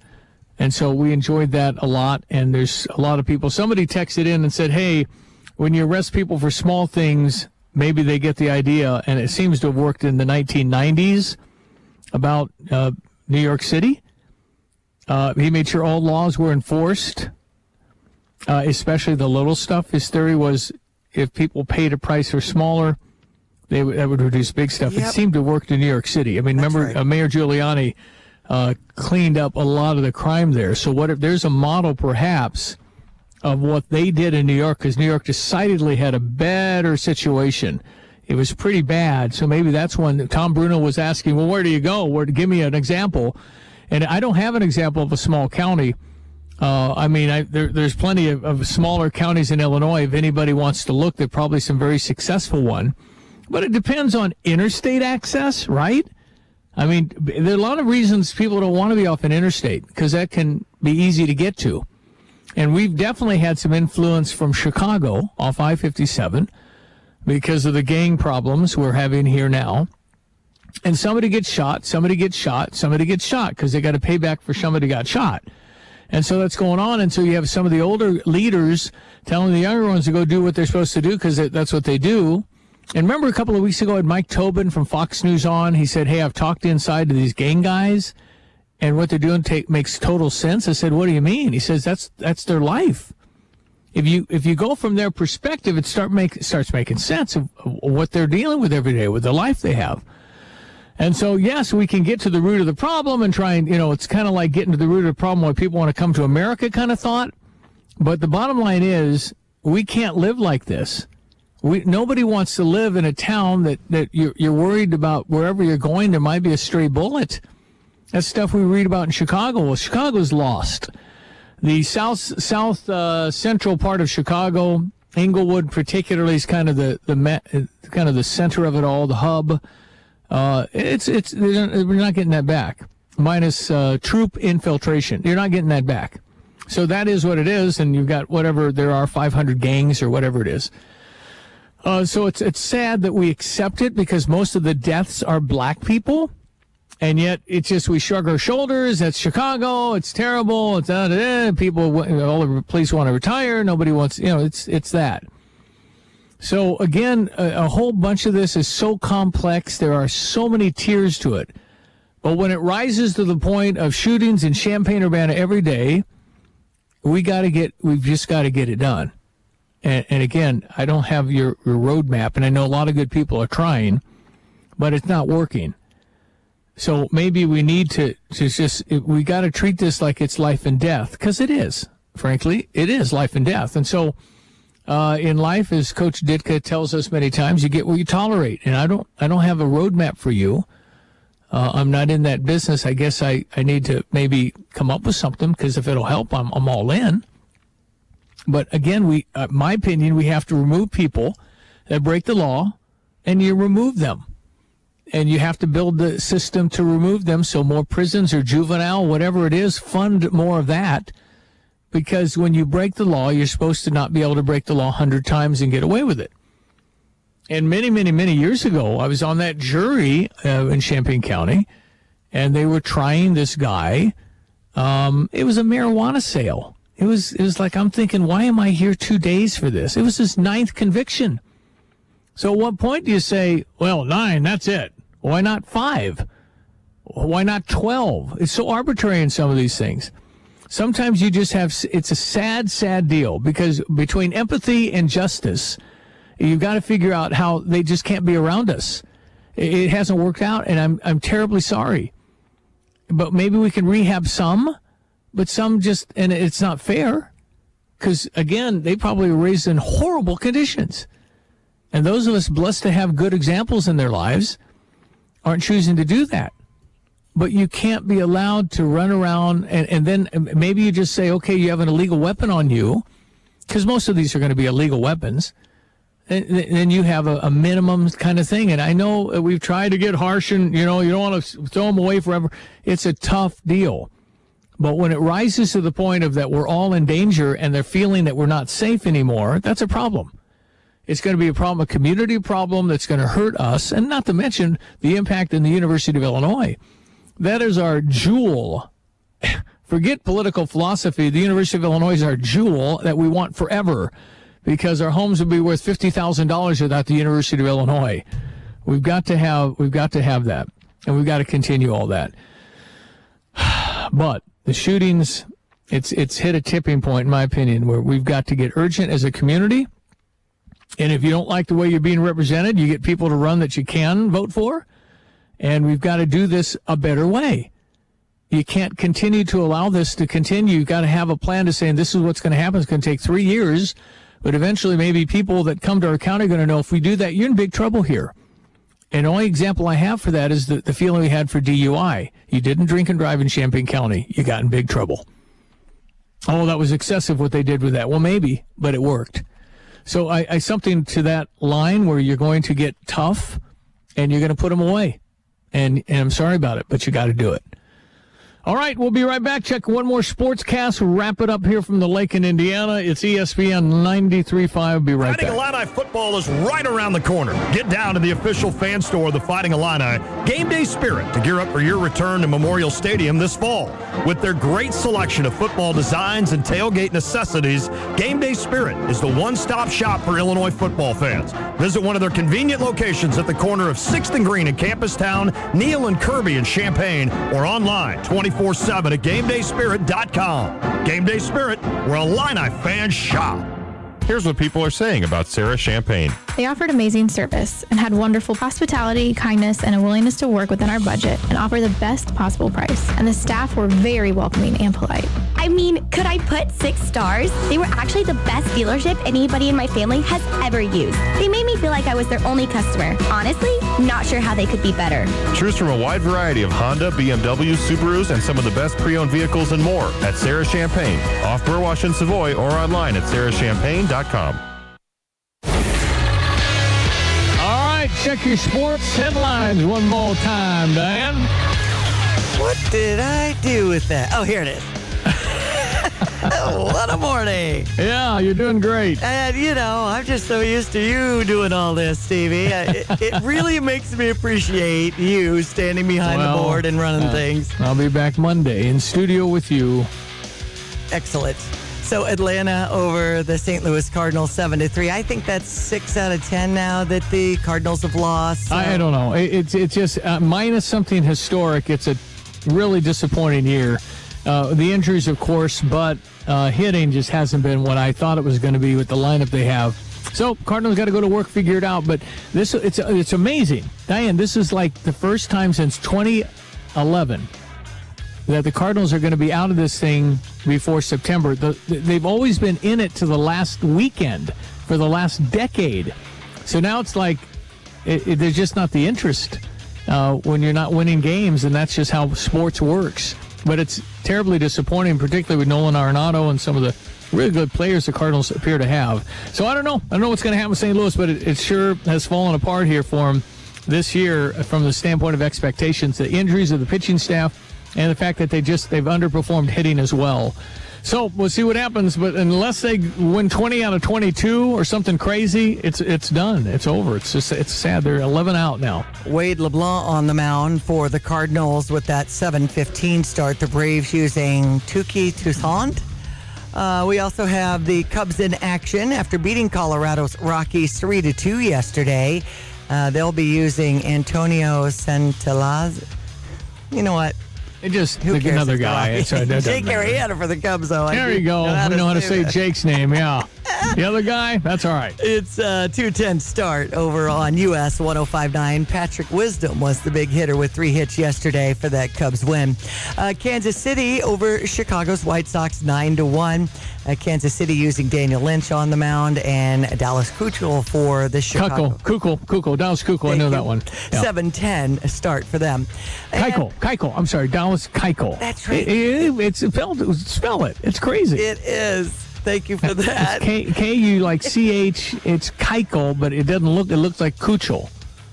And so we enjoyed that a lot. And there's a lot of people. Somebody texted in and said, "Hey, when you arrest people for small things, maybe they get the idea." And it seems to have worked in the 1990s about uh, New York City. Uh, he made sure all laws were enforced, uh, especially the little stuff. His theory was if people paid a price for smaller, they would, that would reduce big stuff. It seemed to work in New York City. I mean, remember uh, Mayor Giuliani uh, cleaned up a lot of the crime there. So what if there's a model, perhaps, of what they did in New York? Because New York decidedly had a better situation. It was pretty bad. So maybe that's when Tom Bruno was asking, well, where do you go? Where give me an example? And I don't have an example of a small county. Uh, I mean, I, there, there's plenty of, of smaller counties in Illinois. If anybody wants to look, there's probably some very successful one. But it depends on interstate access, right? I mean, there are a lot of reasons people don't want to be off an interstate because that can be easy to get to. And we've definitely had some influence from Chicago off I 57 because of the gang problems we're having here now. And somebody gets shot, somebody gets shot, somebody gets shot because they got to pay back for somebody got shot. And so that's going on. And so you have some of the older leaders telling the younger ones to go do what they're supposed to do because that's what they do. And remember a couple of weeks ago, I had Mike Tobin from Fox News on. He said, Hey, I've talked inside to these gang guys and what they're doing take, makes total sense. I said, What do you mean? He says, That's, that's their life. If you, if you go from their perspective, it start make, starts making sense of, of what they're dealing with every day, with the life they have. And so, yes, we can get to the root of the problem and try and, you know, it's kind of like getting to the root of the problem why people want to come to America kind of thought. But the bottom line is, we can't live like this. We nobody wants to live in a town that that you're, you're worried about wherever you're going there might be a stray bullet. That's stuff we read about in Chicago. Well, Chicago's lost. The south south uh, central part of Chicago, Englewood particularly, is kind of the the kind of the center of it all, the hub. Uh, it's it's we're not getting that back. Minus uh, troop infiltration, you're not getting that back. So that is what it is, and you've got whatever there are 500 gangs or whatever it is. Uh, so it's it's sad that we accept it because most of the deaths are black people, and yet it's just we shrug our shoulders. That's Chicago. It's terrible. It's uh, uh, people. All the police want to retire. Nobody wants. You know, it's it's that. So again, a, a whole bunch of this is so complex. There are so many tiers to it. But when it rises to the point of shootings in Champaign Urbana every day, we got to get. We've just got to get it done. And, and again, I don't have your, your roadmap, and I know a lot of good people are trying, but it's not working. So maybe we need to, to just, we got to treat this like it's life and death, because it is. Frankly, it is life and death. And so, uh, in life, as Coach Ditka tells us many times, you get what you tolerate. And I don't, I don't have a roadmap for you. Uh, I'm not in that business. I guess I, I need to maybe come up with something because if it'll help, I'm, I'm all in. But again, we, uh, my opinion, we have to remove people that break the law, and you remove them, and you have to build the system to remove them. So more prisons or juvenile, whatever it is, fund more of that, because when you break the law, you're supposed to not be able to break the law hundred times and get away with it. And many, many, many years ago, I was on that jury uh, in Champaign County, and they were trying this guy. Um, it was a marijuana sale it was it was like I'm thinking, why am I here two days for this? It was his ninth conviction. So at what point do you say, well, nine, that's it? Why not five? Why not twelve? It's so arbitrary in some of these things. Sometimes you just have it's a sad, sad deal because between empathy and justice, you've got to figure out how they just can't be around us. It hasn't worked out, and I'm I'm terribly sorry. But maybe we can rehab some but some just, and it's not fair because, again, they probably were raised in horrible conditions. And those of us blessed to have good examples in their lives aren't choosing to do that. But you can't be allowed to run around and, and then maybe you just say, okay, you have an illegal weapon on you, because most of these are going to be illegal weapons. And then you have a, a, minimum kind of thing. And I know we've tried to get harsh and, you know, you don't want to throw them away forever. It's a tough deal. But when it rises to the point of that we're all in danger and they're feeling that we're not safe anymore, that's a problem. It's going to be a problem, a community problem that's going to hurt us, and not to mention the impact in the University of Illinois. That is our jewel. Forget political philosophy. The University of Illinois is our jewel that we want forever because our homes would be worth $50,000 without the University of Illinois. We've got to have, we've got to have that. And we've got to continue all that. But the shootings, it's it's hit a tipping point, in my opinion, where we've got to get urgent as a community. And if you don't like the way you're being represented, you get people to run that you can vote for. And we've got to do this a better way. You can't continue to allow this to continue. You've got to have a plan to say, this is what's going to happen. It's going to take three years. But eventually, maybe people that come to our county are going to know if we do that, you're in big trouble here. And the only example I have for that is the, the feeling we had for DUI. You didn't drink and drive in Champaign County. You got in big trouble. Oh, that was excessive what they did with that. Well, maybe, but it worked. So I, I something to that line where you're going to get tough and you're going to put them away. And, and I'm sorry about it, but you got to do it. All right, we'll be right back. Check one more sportscast. We'll wrap it up here from the lake in Indiana. It's ESPN 93.5. We'll be right Fighting back. Illini football is right around the corner. Get down to the official fan store of the Fighting Illini Game Day Spirit to gear up for your return to Memorial Stadium this fall. With their great selection of football designs and tailgate necessities, Game Day Spirit is the one-stop shop for Illinois football fans. Visit one of their convenient locations at the corner of 6th and Green in Campus Town, Neil and Kirby in Champaign, or online 24 24 7 at GameDaySpirit.com. Game Day Spirit, where Illini fans shop. Here's what people are saying about Serra Champaign. They offered amazing service and had wonderful hospitality, kindness, and a willingness to work within our budget and offer the best possible price. And the staff were very welcoming and polite. I mean, could I put six stars? They were actually the best dealership anybody in my family has ever used. They made me feel like I was their only customer. Honestly, not sure how they could be better. Choose from a wide variety of Honda, BMW, Subarus, and some of the best pre-owned vehicles and more at Serra Champaign, off Burwash and Savoy, or online at serrachampaign.com. All right, check your sports headlines one more time, Dan. What did I do with that? Oh, here it is. what a morning. Yeah, you're doing great. And, you know, I'm just so used to you doing all this, Stevie. It, it really makes me appreciate you standing behind Well, the board and running uh, things. I'll be back Monday in studio with you. Excellent. So Atlanta over the St. Louis Cardinals, seven to three. I think that's six out of ten now that the Cardinals have lost. I, I don't know. It, it's it's just uh, minus something historic. It's a really disappointing year. Uh, the injuries, of course, but uh, hitting just hasn't been what I thought it was going to be with the lineup they have. So Cardinals got to go to work, figure it out. But this it's it's amazing, Diane. This is like the first time since 2011 that the Cardinals are going to be out of this thing before September. The, they've always been in it to the last weekend for the last decade. So now it's like it, it, there's just not the interest uh, when you're not winning games, and that's just how sports works. But it's terribly disappointing, particularly with Nolan Arenado and some of the really good players the Cardinals appear to have. So I don't know. I don't know what's going to happen with St. Louis, but it, it sure has fallen apart here for them this year from the standpoint of expectations. The injuries of the pitching staff and the fact that they just they've underperformed hitting as well. So we'll see what happens. But unless they win 20 out of 22 or something crazy, it's it's done. It's over. It's just it's sad. They're 11 out now. Wade LeBlanc on the mound for the Cardinals with that 7-15 start. The Braves using Touki Toussaint. Uh, we also have the Cubs in action after beating Colorado's Rockies 3 to 2 yesterday. Uh, they'll be using Antonio Senzatela. You know what? It just Who another guy. Rockies. It's, that doesn't Jake. Arrieta for the Cubs, though. I There you go. know we know how to say that. Jake's name. Yeah. The other guy, that's all right. It's a 210 start over on US 1059. Patrick Wisdom was the big hitter with three hits yesterday for that Cubs win. Uh, Kansas City over Chicago's White Sox 9 to 1. Uh, Kansas City using Daniel Lynch on the mound and Dallas Keuchel for the Chicago. Keuchel, Keuchel, Keuchel, Dallas Keuchel. I know that one. Yeah. 710 start for them. Keuchel, Keuchel. I'm sorry, Dallas Keuchel. That's right. It, it- it's spelled. Spell it. It's crazy. It is. Thank you for that. K K U like C H. It's Keuchel, but it doesn't look. It looks like Keuchel.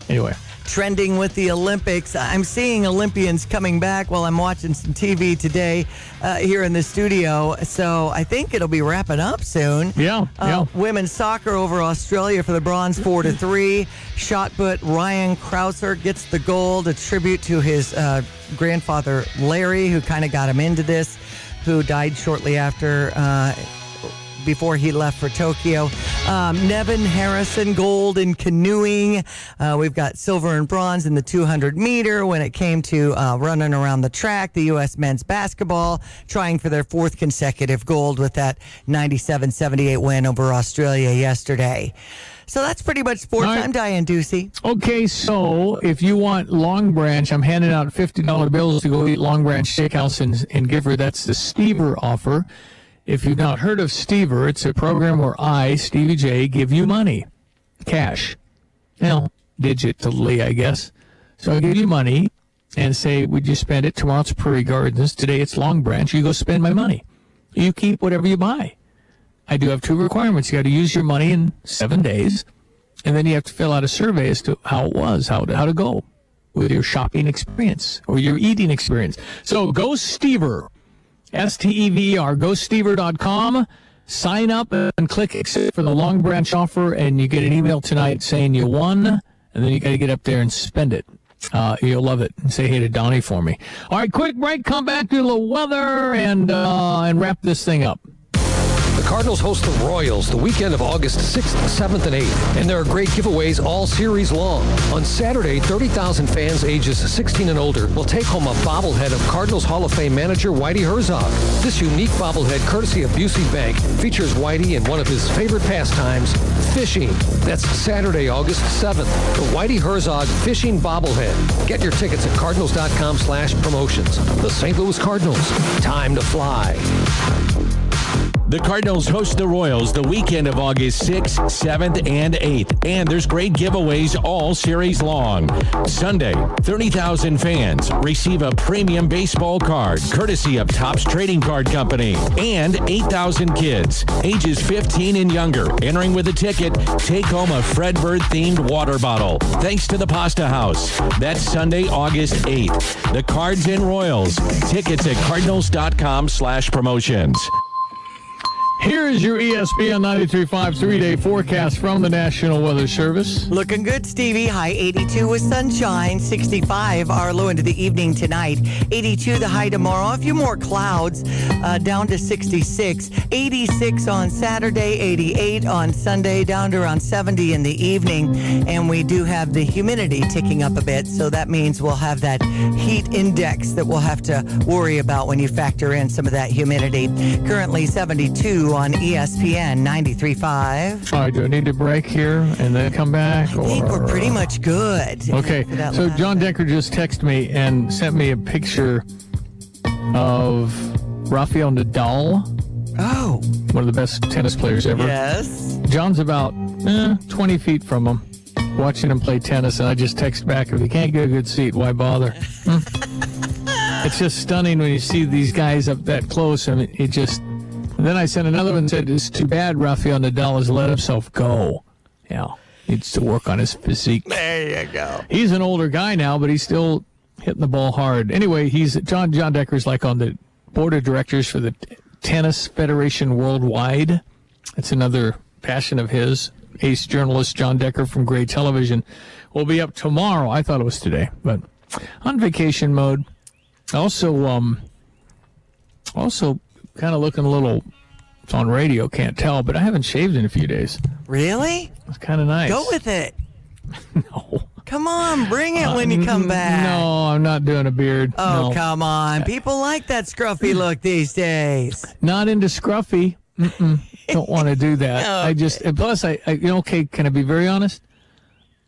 Anyway. trending with the Olympics. I'm seeing Olympians coming back while I'm watching some TV today uh, here in the studio. So I think it'll be wrapping up soon. Yeah, Uh, Women's soccer over Australia for the bronze, four to three. Shot put Ryan Crouser gets the gold, a tribute to his uh, grandfather Larry, who kind of got him into this, who died shortly after. Before he left for Tokyo. Um, Nevin Harrison, gold in canoeing. Uh, we've got silver and bronze in the 200 meter when it came to uh, running around the track. The U.S. men's basketball trying for their fourth consecutive gold with that 97 78 win over Australia yesterday. So that's pretty much sports. Right. I'm Diane Ducey. Okay, so if you want Long Branch, I'm handing out fifty dollar bills to go eat Long Branch Steakhouse in, in Gifford. That's the Stever offer. If you've not heard of Stever, it's a program where I, Stevie Jay, give you money, cash, well, digitally, I guess. So I give you money and say, "Would you spend it tomorrow? It's Prairie Gardens. Today it's Long Branch. You go spend my money. You keep whatever you buy." I do have two requirements. You got to use your money in seven days, and then you have to fill out a survey as to how it was, how to, how to go with your shopping experience or your eating experience. So go Stever, S T E V E R, go Stever.com, sign up and click accept for the Long Branch offer, and you get an email tonight saying you won, and then you got to get up there and spend it. Uh, you'll love it. And say hey to Donnie for me. All right, quick break. Come back to the weather and uh, and wrap this thing up. Cardinals host the Royals the weekend of August 6th, 7th, and 8th, and there are great giveaways all series long. On Saturday, 30,000 fans ages 16 and older will take home a bobblehead of Cardinals Hall of Fame manager Whitey Herzog. This unique bobblehead, courtesy of Busey Bank, features Whitey in one of his favorite pastimes, fishing. That's Saturday, August 7th, the Whitey Herzog Fishing Bobblehead. Get your tickets at cardinals.com slash promotions. The St. Louis Cardinals. Time to fly. The Cardinals host the Royals the weekend of August 6th, 7th, and 8th. And there's great giveaways all series long. Sunday, 30,000 fans receive a premium baseball card courtesy of Topps Trading Card Company. And 8,000 kids, ages 15 and younger, entering with a ticket, take home a Fred Bird themed water bottle. Thanks to the Pasta House. That's Sunday, August 8th. The Cards and Royals. Tickets at cardinals.com slash promotions. Here is your ESPN 93.5 three-day forecast from the National Weather Service. Looking good, Stevie. High 82 with sunshine, 65 our low into the evening tonight, 82 the high tomorrow. A few more clouds, uh, down to 66, 86 on Saturday, 88 on Sunday, down to around 70 in the evening. And we do have the humidity ticking up a bit, so that means we'll have that heat index that we'll have to worry about when you factor in some of that humidity. Currently 72 on ESPN 93.5. All right, do I need to break here and then come back? I think we're pretty much good. Okay, so John Decker just texted me and sent me a picture of Rafael Nadal. Oh. One of the best tennis players ever. Yes. John's about eh, 20 feet from him, watching him play tennis, and I just text back, if you can't get a good seat, why bother? Hmm. it's just stunning when you see these guys up that close. I mean, it just. And then I sent another one and said, it's too bad Rafael Nadal has let himself go. Yeah. Needs to work on his physique. There you go. He's an older guy now, but he's still hitting the ball hard. Anyway, he's John John Decker's like on the board of directors for the Tennis Federation Worldwide. It's another passion of his. Ace journalist John Decker from Gray Television will be up tomorrow. I thought it was today, but on vacation mode. Also, um, also kind of looking a little. It's on radio, can't tell, but I haven't shaved in a few days. Really? It's kind of nice. Go with it. no. Come on, bring it uh, when you come back. No, I'm not doing a beard. Oh, no. come on. Uh, People like that scruffy look these days. Not into scruffy. Mm-mm. Don't want to do that. I just plus I, I you know okay. Can I be very honest?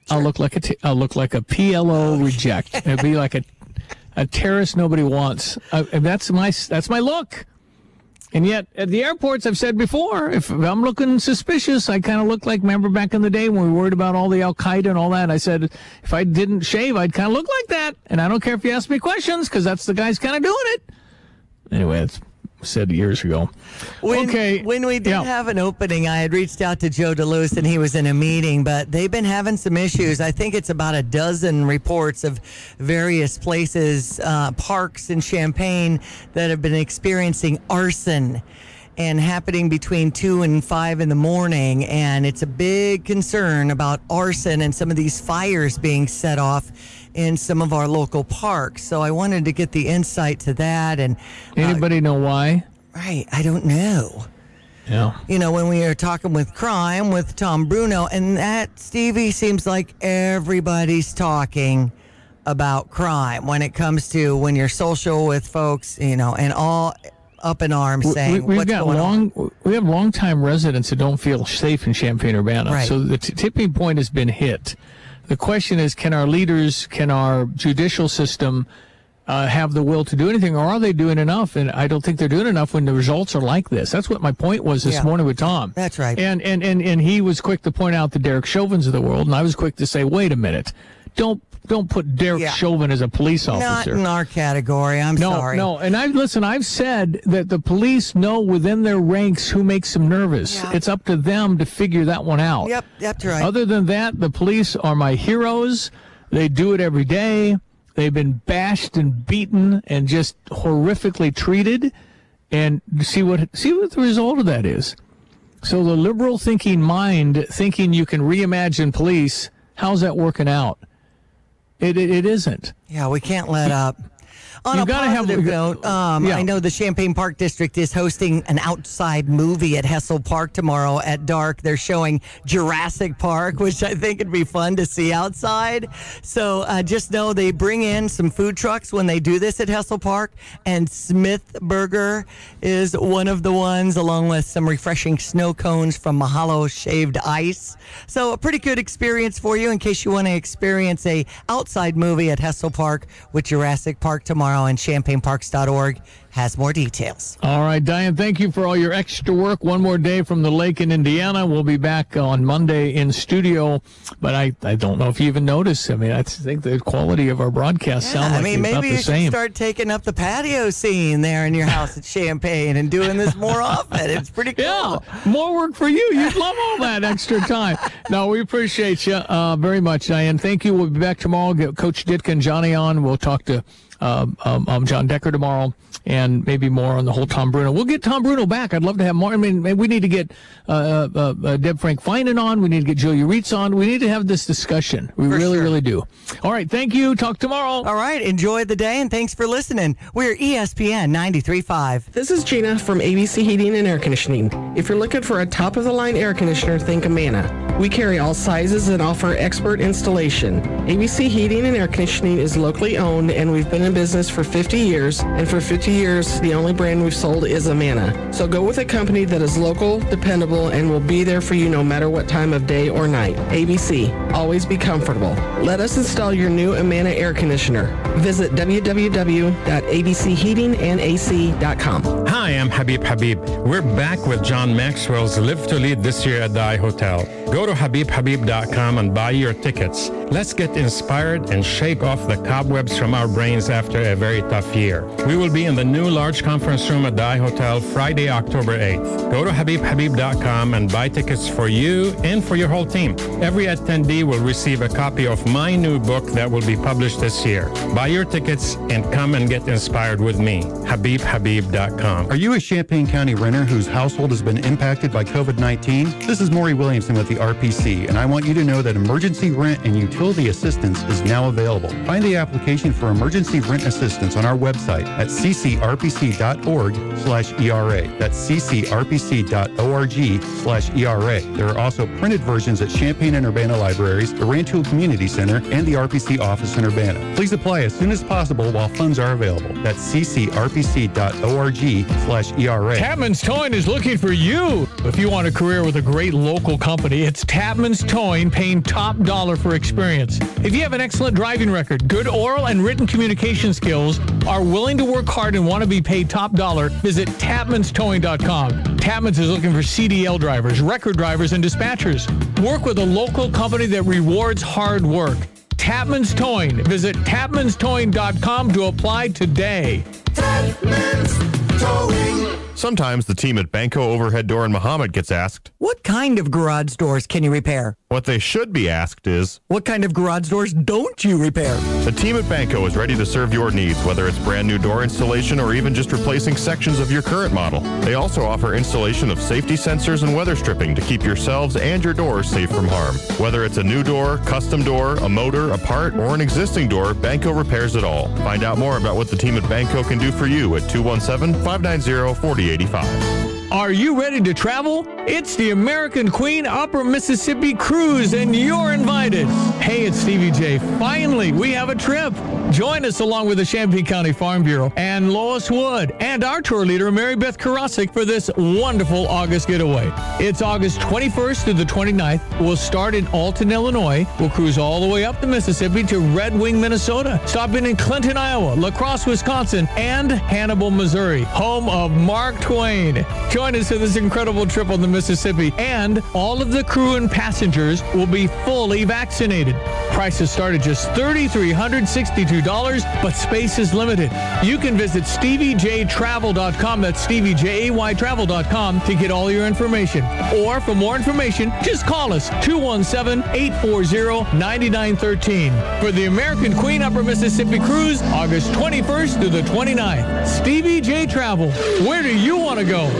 I'll look like a t- I'll look like a PLO oh, reject. It'll be like a a terrorist nobody wants. I, that's my that's my look. And yet, at the airports, I've said before, if I'm looking suspicious, I kind of look like, remember back in the day when we worried about all the Al Qaeda and all that? I said, if I didn't shave, I'd kind of look like that. And I don't care if you ask me questions, because that's the guy's kind of doing it. Anyway, it's said years ago. When, okay. When we did Yeah. have an opening, I had reached out to Joe DeLuce and he was in a meeting, but they've been having some issues. I think it's about a dozen reports of various places, uh, parks in Champaign that have been experiencing arson and happening between two and five in the morning. And it's a big concern about arson and some of these fires being set off in some of our local parks. So I wanted to get the insight to that. And uh, Anybody know why? Right. I don't know. Yeah. You know, when we are talking with crime with Tom Bruno, and that, Stevie, seems like everybody's talking about crime when it comes to when you're social with folks, you know, and all up in arms saying we, have what's got going on. long we have longtime residents that don't feel safe in Champaign Urbana. Right. So the t- tipping point has been hit. The question is, can our leaders, can our judicial system uh, have the will to do anything, or are they doing enough? And I don't think they're doing enough when the results are like this. That's what my point was this Yeah. morning with Tom. That's right. And and and and he was quick to point out the Derek Chauvins of the world, and I was quick to say, wait a minute, don't don't put Derek Yeah. Chauvin as a police officer. Not in our category. I'm no, sorry. No, and I listen. I've said that the police know within their ranks who makes them nervous. It's up to them to figure that one out. Yep, that's right. Other than that, the police are my heroes. They do it every day. They've been bashed and beaten and just horrifically treated. And see what see what the result of that is. So the liberal thinking mind thinking you can reimagine police, how's that working out? It it, it isn't. Yeah, we can't let up. On You a gotta have- positive note, um, Yeah. I know the Champaign Park District is hosting an outside movie at Hessel Park tomorrow at dark. They're showing Jurassic Park, which I think would be fun to see outside. So uh, just know they bring in some food trucks when they do this at Hessel Park, and Smith Burger is one of the ones, along with some refreshing snow cones from Mahalo Shaved Ice. So a pretty good experience for you in case you want to experience a outside movie at Hessel Park with Jurassic Park tomorrow. And ChampaignParks.org has more details. All right, Diane, thank you for all your extra work. One more day from the lake in Indiana. We'll be back on Monday in studio, but I, I don't know if you even notice. I mean, I think the quality of our broadcast sound like I mean, maybe the you should start taking up the patio scene there in your house at Champaign and doing this more often. It's pretty cool. Yeah, more work for you. You'd love all that extra time. No, we appreciate you uh, very much, Diane. Thank you. We'll be back tomorrow. Get Coach Ditka and Johnny on. We'll talk to um, um, um, John Decker tomorrow and maybe more on the whole Tom Bruno. We'll get Tom Bruno back. I'd love to have more. I mean, we need to get uh, uh, uh, Deb Frank Feinen on. We need to get Julia Rietz on. We need to have this discussion. We really, really do. All right. Thank you. Talk tomorrow. All right. Enjoy the day and thanks for listening. We're ESPN 93.5. This is Gina from ABC Heating and Air Conditioning. If you're looking for a top of the line air conditioner, think Amana. We carry all sizes and offer expert installation. ABC Heating and Air Conditioning is locally owned and we've been in business for 50 years. And for 50 years, the only brand we've sold is Amana. So go with a company that is local, dependable, and will be there for you no matter what time of day or night. ABC. Always be comfortable. Let us install your new Amana air conditioner. Visit www.abcheatingandac.com. Hi, I'm Habib Habib. We're back with John Maxwell's Live to Lead this year at the I Hotel. Go to habibhabib.com and buy your tickets. Let's get inspired and shake off the cobwebs from our brains after a very tough year. We will be in the new large conference room at the Hotel Friday, October 8th. Go to habibhabib.com and buy tickets for you and for your whole team. Every attendee will receive a copy of my new book that will be published this year. Buy your tickets and come and get inspired with me. habibhabib.com. Are you a Champaign County renter whose household has been impacted by COVID 19? This is Maury Williamson with the RPC, and I want you to know that emergency rent and utility assistance is now available. Find the application for emergency rent assistance on our website at ccrpc.org slash ERA. That's ccrpc.org slash ERA. There are also printed versions at Champaign and Urbana Libraries, the Rantoul Community Center, and the RPC office in Urbana. Please apply as soon as possible while funds are available. That's ccrpc.org slash ERA. Tapman's Towing is looking for you. If you want a career with a great local company, it's Tapman's Towing paying top dollar for experience. If you have an excellent driving record, good oral and written communication skills, are willing to work hard and want to be paid top dollar, visit tapmanstowing.com. Tapman's is looking for CDL drivers, record drivers, and dispatchers. Work with a local company that rewards hard work. Tapman's Towing. Visit tapmanstowing.com to apply today. Sometimes the team at Banco Overhead Door in Mahomet gets asked, What kind of garage doors can you repair? what they should be asked is, What kind of garage doors don't you repair? The team at Banco is ready to serve your needs, whether it's brand new door installation or even just replacing sections of your current model. They also offer installation of safety sensors and weather stripping to keep yourselves and your doors safe from harm. Whether it's a new door, custom door, a motor, a part, or an existing door, Banco repairs it all. Find out more about what the team at Banco can do for you at 217 590 4085. Are you ready to travel? It's the American Queen Upper Mississippi Cruise, and you're invited. Hey, it's Stevie Jay. Finally, we have a trip. Join us along with the Champaign County Farm Bureau and Lois Wood and our tour leader, Mary Beth Karasik, for this wonderful August getaway. It's August 21st through the 29th. We'll start in Alton, Illinois. We'll cruise all the way up the Mississippi to Red Wing, Minnesota, stopping in Clinton, Iowa, La Crosse, Wisconsin, and Hannibal, Missouri, home of Mark Twain. Join us for this incredible trip on the Mississippi, and all of the crew and passengers will be fully vaccinated. Prices start at just $3,362, but space is limited. You can visit StevieJTravel.com, that's StevieJayTravel.com, to get all your information. Or for more information, just call us 217-840-9913 for the American Queen Upper Mississippi Cruise, August 21st through the 29th. Stevie Jay Travel, where do you want to go?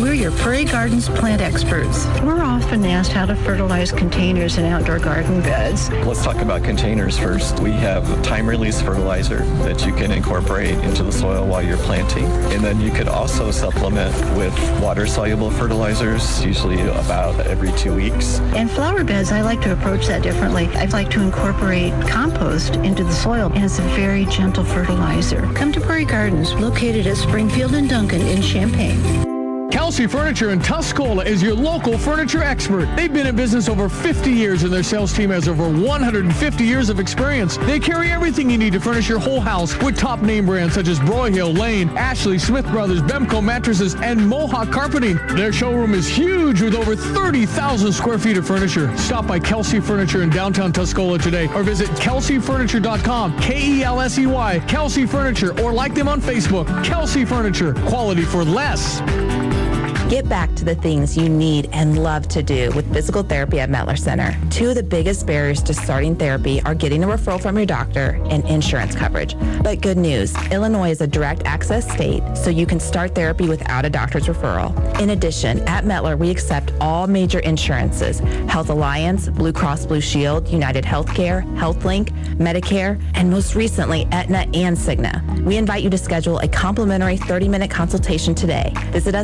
We're your Prairie Gardens plant experts. We're often asked how to fertilize containers in outdoor garden beds. Let's talk about containers first. We have time release fertilizer that you can incorporate into the soil while you're planting. And then you could also supplement with water soluble fertilizers, usually about every two weeks. And flower beds, I like to approach that differently. I'd like to incorporate compost into the soil, and it's a very gentle fertilizer. Come to Prairie Gardens, located at Springfield and Duncan in Champaign. Kelsey Furniture in Tuscola is your local furniture expert. They've been in business over 50 years and their sales team has over 150 years of experience. They carry everything you need to furnish your whole house with top name brands such as Broyhill, Lane, Ashley, Smith Brothers, Bemco mattresses, and Mohawk carpeting. Their showroom is huge with over 30,000 square feet of furniture. Stop by Kelsey Furniture in downtown Tuscola today or visit kelseyfurniture.com, K-E-L-S-E-Y, Kelsey Furniture, or like them on Facebook. Kelsey Furniture, quality for less. Get back to the things you need and love to do with physical therapy at Mettler Center. Two of the biggest barriers to starting therapy are getting a referral from your doctor and insurance coverage. But good news, Illinois is a direct access state, so you can start therapy without a doctor's referral. In addition, at Mettler, we accept all major insurances, Health Alliance, Blue Cross Blue Shield, United Healthcare, HealthLink, Medicare, and most recently, Aetna and Cigna. We invite you to schedule a complimentary 30-minute consultation today. Visit us